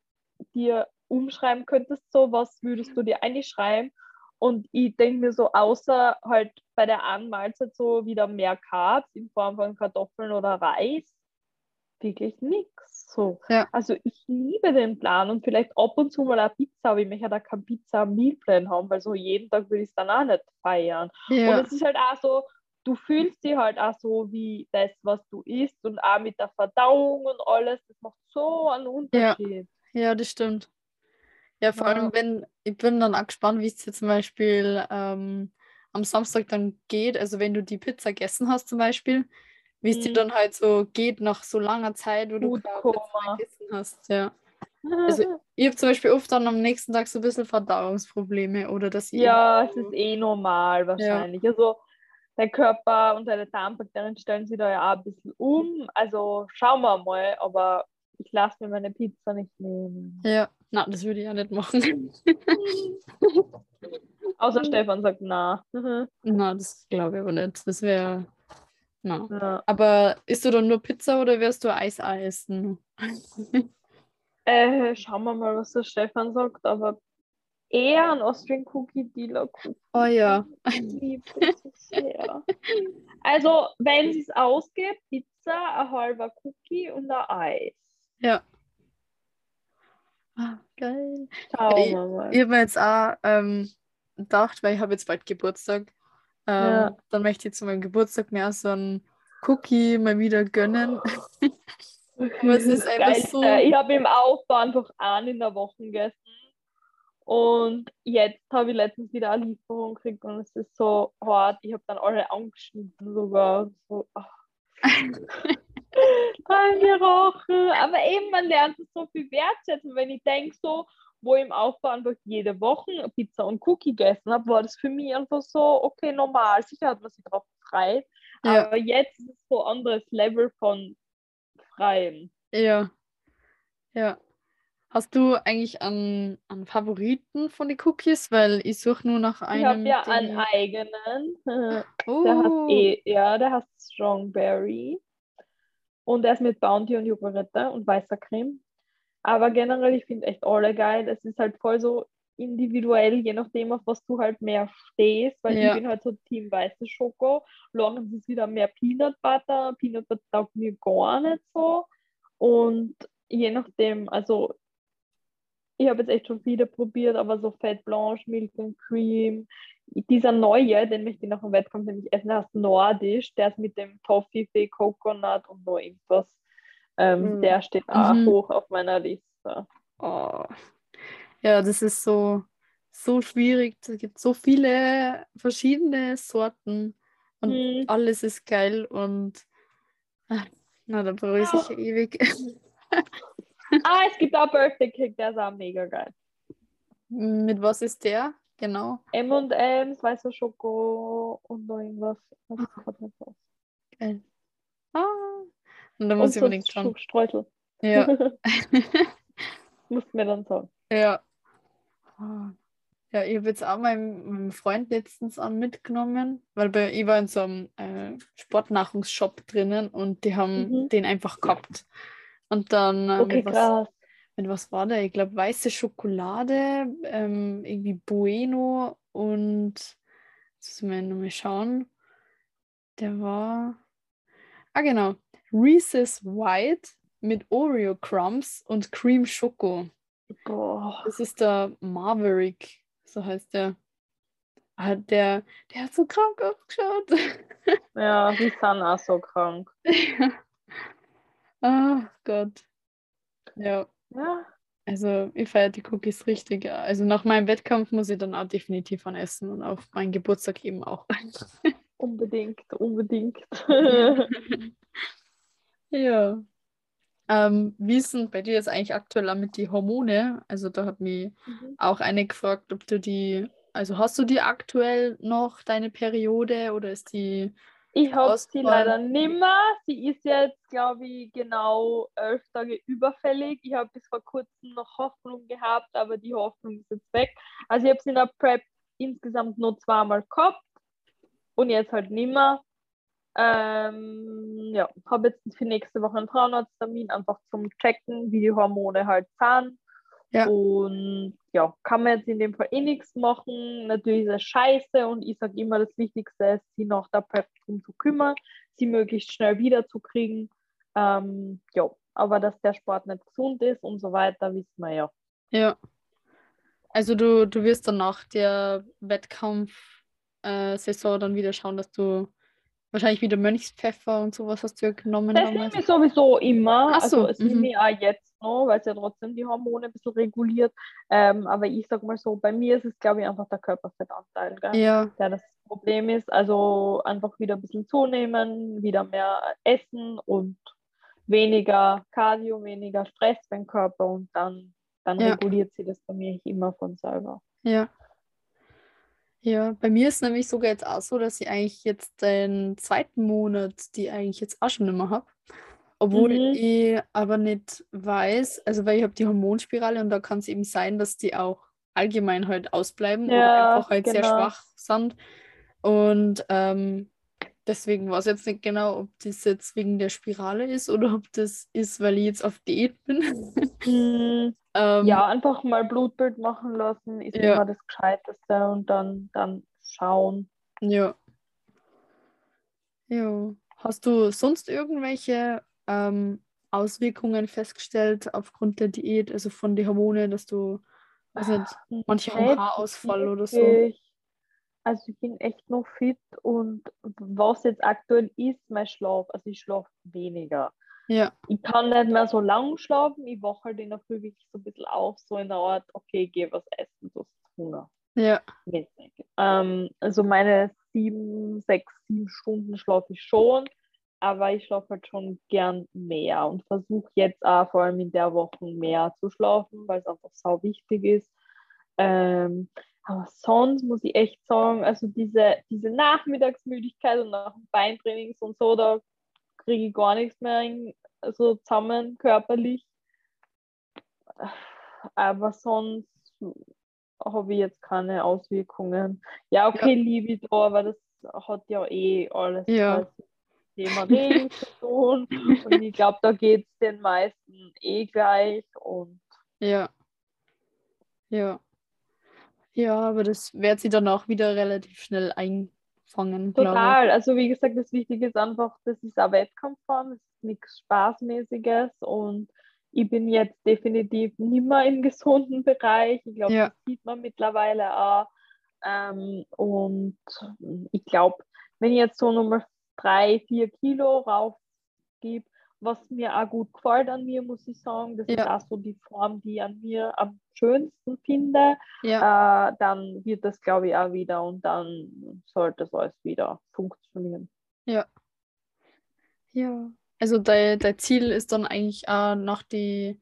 dir umschreiben könntest, so, was würdest du dir eigentlich schreiben? Und ich denke mir so, außer halt bei der einen Mahlzeit so wieder mehr Carbs in Form von Kartoffeln oder Reis, wirklich nichts. So. Ja. Also ich liebe den Plan und vielleicht ab und zu mal eine Pizza, aber ich möchte da kein Pizza-Mealplan haben, weil so jeden Tag will ich es dann auch nicht feiern. ja, Und es ist halt auch so, du fühlst dich halt auch so wie das, was du isst und auch mit der Verdauung und alles, das macht so einen Unterschied. ja, das stimmt. Ja, vor Ja. allem, wenn, ich bin dann auch gespannt, wie es dir zum Beispiel ähm, am Samstag dann geht. Also wenn du die Pizza gegessen hast zum Beispiel, wie es dir Mhm. dann halt so geht nach so langer Zeit, wo du Gut keine Pizza gegessen hast. Ja. Also ich habe zum Beispiel oft dann am nächsten Tag so ein bisschen Verdauungsprobleme oder dass ich ja, es ist eh normal wahrscheinlich. Also dein Körper und deine Darmbakterien stellen sich da ja auch ein bisschen um. Also schauen wir mal, aber ich lasse mir meine Pizza nicht nehmen. Ja, na, das würde ich ja nicht machen. Außer Stefan sagt na. Na, das glaube ich aber nicht. Das wäre. Na. ja. Aber isst du dann nur Pizza oder wirst du Eis essen? äh, schauen wir mal, was der Stefan sagt, aber eher ein Austrian Cookie Dealer Cookie. Oh ja. Ich liebe so sehr. Also, wenn es ausgeht, Pizza, ein halber Cookie und ein Eis. Ja. Ah, geil. Schauen ich- wir mal. Ich habe mir jetzt auch ähm, gedacht, weil ich habe jetzt bald Geburtstag. Ähm, Ja. Dann möchte ich zu meinem Geburtstag mir auch so einen Cookie mal wieder gönnen. Aber es ist einfach so- Äh, Ich habe im Aufbau einfach einen in der Woche gegessen. Und jetzt habe ich letztens wieder eine Lieferung gekriegt und es ist so hart. Ich habe dann alle angeschnitten sogar. So, ach. Dran gerochen. Aber eben, man lernt es so viel wertschätzen. Wenn ich denke, so, wo ich im Aufbau einfach jede Woche Pizza und Cookie gegessen habe, war das für mich einfach so, okay, normal. Sicher hat man sich drauf gefreut. Ja. Aber jetzt ist es so ein anderes Level von Freien. Ja. Ja. Hast du eigentlich einen, einen Favoriten von den Cookies? Weil ich suche nur nach Ich einem. habe ja den einen ich- eigenen. Der Oh. heißt eh, ja, der heißt Strongberry. Und der ist mit Bounty und Joghurtte und weißer Creme. Aber generell, ich finde echt alle geil. Es ist halt voll so individuell, je nachdem, auf was du halt mehr stehst. Weil Ja. ich bin halt so Team weiße Schoko. Lorenz ist wieder mehr Peanut Butter. Peanut Butter taugt mir gar nicht so. Und je nachdem, also ich habe jetzt echt schon viele probiert, aber so Fett Blanche, Milk and Cream, dieser neue, den möchte ich nach dem Wettkampf nämlich essen, der heißt Nordisch, der ist mit dem Toffee, Coconut und noch irgendwas. Ähm, Mm. Der steht auch Mhm. hoch auf meiner Liste. Oh. Ja, das ist so, so schwierig. Es gibt so viele verschiedene Sorten und Hm. alles ist geil und ah, na, da brauche ich sicher ewig. Ah, es gibt auch Birthday Cake, der ist auch mega geil. Mit was ist der? Genau. M&M's, weißer Schoko und noch irgendwas. Was ist gerade nicht. Geil. Ah. Und da Und muss ich so unbedingt schauen. Streusel. Ja. Musst mir dann sagen. Ja. Ah. Ja, ich habe jetzt auch meinen, meinen Freund letztens an mitgenommen, weil bei, ich war in so einem äh, Sportnahrungsshop drinnen und die haben Mhm. den einfach gehabt. Und dann äh, Okay, mit, was, mit was war der? Ich glaube, weiße Schokolade, ähm, irgendwie Bueno und jetzt müssen wir nochmal schauen. Der war. Ah, genau. Reese's White mit Oreo Crumbs und Cream Schoko. Boah. Das ist der Maverick, so heißt der. Ah, der, der hat so krank ausgeschaut. Ja, die sind auch so krank. Ah Gott. Ja, Ja, also ich feiere die Cookies richtig. Also nach meinem Wettkampf muss ich dann auch definitiv an essen und auf meinen Geburtstag eben auch. unbedingt, unbedingt. Ja. Ähm, wie ist denn bei dir jetzt eigentlich aktuell mit die Hormone? Also da hat mich Mhm. auch eine gefragt, ob du die, also hast du die aktuell noch, deine Periode, oder ist die Ich habe sie leider nimmer. Sie ist jetzt, glaube ich, genau elf Tage überfällig. Ich habe bis vor kurzem noch Hoffnung gehabt, aber die Hoffnung ist jetzt weg. Also ich habe sie in der Prep insgesamt nur zweimal gehabt und jetzt halt nimmer. Ähm, ja, habe jetzt für nächste Woche einen Frauenarzttermin, einfach zum Checken, wie die Hormone halt sind. Ja. Und ja, kann man jetzt in dem Fall eh nichts machen. Natürlich ist es scheiße und ich sage immer, das Wichtigste ist, sie nach der Prep drum zu kümmern, sie möglichst schnell wiederzukriegen. Ähm, ja, aber dass der Sport nicht gesund ist und so weiter, wissen wir ja. Ja. Also du, du wirst dann nach der Wettkampf-Saison äh, dann wieder schauen, dass du Wahrscheinlich wieder Mönchspfeffer und sowas hast du ja genommen. Das nehme ich sowieso immer. Ach so, also es nehme ich auch jetzt noch, weil es ja trotzdem die Hormone ein bisschen reguliert. Ähm, aber ich sag mal so, bei mir ist es, glaube ich, einfach der Körperfettanteil, gell? Ja. der das Problem ist. Also einfach wieder ein bisschen zunehmen, wieder mehr essen und weniger Cardio, weniger Stress beim Körper und dann, dann ja. reguliert sie das bei mir immer von selber. Ja. Ja, bei mir ist nämlich sogar jetzt auch so, dass ich eigentlich jetzt den zweiten Monat, die eigentlich jetzt auch schon immer habe. Obwohl mhm. ich aber nicht weiß, also weil ich habe die Hormonspirale und da kann es eben sein, dass die auch allgemein halt ausbleiben ja, oder einfach halt genau. sehr schwach sind. Und ähm, deswegen weiß ich jetzt nicht genau, ob das jetzt wegen der Spirale ist oder ob das ist, weil ich jetzt auf Diät bin. Mhm. ähm, ja, einfach mal Blutbild machen lassen, ist ja. immer das Gescheiteste und dann, dann schauen. Ja. Ja. Hast du sonst irgendwelche ähm, Auswirkungen festgestellt aufgrund der Diät, also von den Hormonen, dass du, also manche haben Haarausfall oder so? Also ich bin echt noch fit und was jetzt aktuell ist, mein Schlaf, also ich schlafe weniger. Ja. Ich kann nicht mehr so lang schlafen, ich wache halt in der Früh wirklich so ein bisschen auf, so in der Art, okay, geh was essen, du hast Hunger. Ja. Ähm, also meine sieben, sechs, sieben Stunden schlafe ich schon, aber ich schlafe halt schon gern mehr und versuche jetzt auch vor allem in der Woche mehr zu schlafen, weil es einfach sau wichtig ist. Ähm, aber sonst muss ich echt sagen, also diese, diese Nachmittagsmüdigkeit und nach dem Beintrainings und so, da kriege ich gar nichts mehr in, also zusammen körperlich. Aber sonst habe ich jetzt keine Auswirkungen. Ja, okay, ja. Libido, aber das hat ja eh alles ja. mit Thema Regen zu tun. Und ich glaube, da geht es den meisten eh gleich. Und ja. Ja. Ja, aber das wird sie dann auch wieder relativ schnell einfangen. Total. Also wie gesagt, das Wichtige ist einfach, das ist ein Wettkampfform, das ist nichts Spaßmäßiges und ich bin jetzt definitiv nicht mehr im gesunden Bereich. Ich glaube, ja. das sieht man mittlerweile auch. Ähm, und ich glaube, wenn ich jetzt so nochmal drei, vier Kilo raufgebe, was mir auch gut gefällt an mir, muss ich sagen. Das ja. ist auch so die Form, die ich an mir am schönsten finde. Ja. Äh, dann wird das, glaube ich, auch wieder und dann sollte es alles wieder funktionieren. Ja. Ja. Also dein, dein Ziel ist dann eigentlich auch nach, die,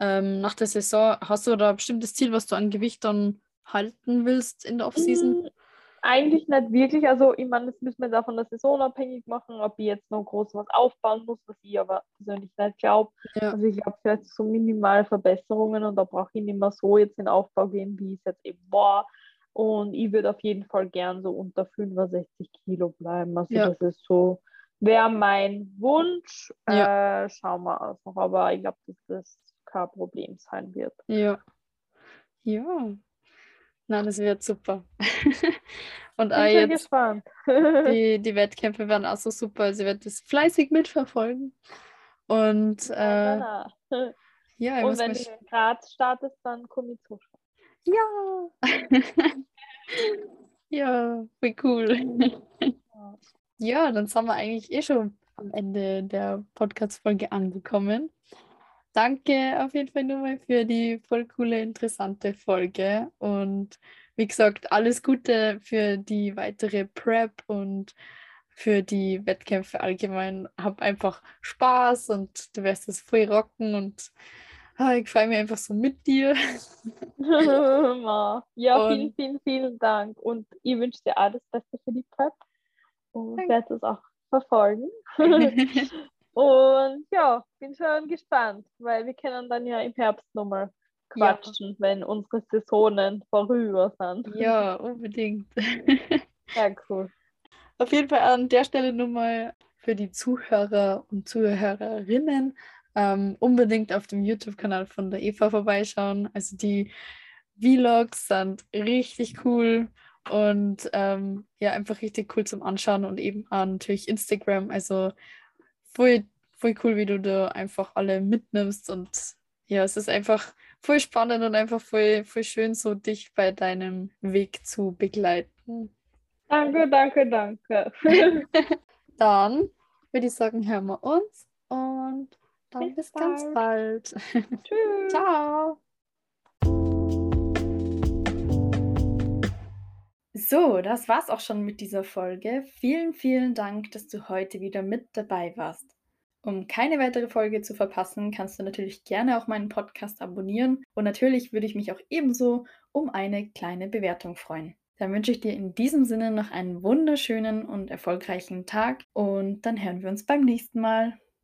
ähm, nach der Saison, hast du da ein bestimmtes Ziel, was du an Gewicht dann halten willst in der Offseason? Eigentlich nicht wirklich. Also, ich meine, das müssen wir da von der Saison abhängig machen, ob ich jetzt noch groß was aufbauen muss, was ich aber persönlich nicht glaube. Ja. Also, ich glaube, vielleicht so minimal Verbesserungen und da brauche ich nicht mehr so jetzt in Aufbau gehen, wie es jetzt eben war. Und ich würde auf jeden Fall gern so unter 65 Kilo bleiben. Also, ja. das ist so, wäre mein Wunsch. Ja. Äh, schauen wir aus noch. Aber ich glaube, dass das kein Problem sein wird. Ja. Ja, Nein, das wird super. Und auch jetzt gespannt. die, die Wettkämpfe werden auch so super. Sie wird das fleißig mitverfolgen. Und äh, ja, ja Und wenn du in Graz startest, dann komme ich zuschauen. Ja. ja, wie cool. ja, dann sind wir eigentlich eh schon am Ende der Podcast-Folge angekommen. Danke auf jeden Fall nochmal für die voll coole, interessante Folge. Und wie gesagt, alles Gute für die weitere Prep und für die Wettkämpfe allgemein. Hab einfach Spaß und du wirst es voll rocken und ah, ich freue mich einfach so mit dir. ja, vielen, vielen, vielen Dank. Und ich wünsche dir alles Beste für die Prep. und werde es auch verfolgen. und ja, bin schon gespannt, weil wir können dann ja im Herbst nochmal quatschen, ja. wenn unsere Saisonen vorüber sind. Ja, unbedingt. ja, cool. Auf jeden Fall an der Stelle nochmal für die Zuhörer und Zuhörerinnen ähm, unbedingt auf dem YouTube-Kanal von der Eva vorbeischauen. Also die Vlogs sind richtig cool und ähm, ja, einfach richtig cool zum Anschauen und eben auch natürlich Instagram. Also voll, voll cool, wie du da einfach alle mitnimmst und ja, es ist einfach voll spannend und einfach voll, voll schön, so dich bei deinem Weg zu begleiten. Danke, danke, danke. dann würde ich sagen, hören wir uns und dann bis, bis ganz bald. Tschüss. Ciao. So, das war's auch schon mit dieser Folge. Vielen, vielen Dank, dass du heute wieder mit dabei warst. Um keine weitere Folge zu verpassen, kannst du natürlich gerne auch meinen Podcast abonnieren und natürlich würde ich mich auch ebenso um eine kleine Bewertung freuen. Dann wünsche ich dir in diesem Sinne noch einen wunderschönen und erfolgreichen Tag und dann hören wir uns beim nächsten Mal.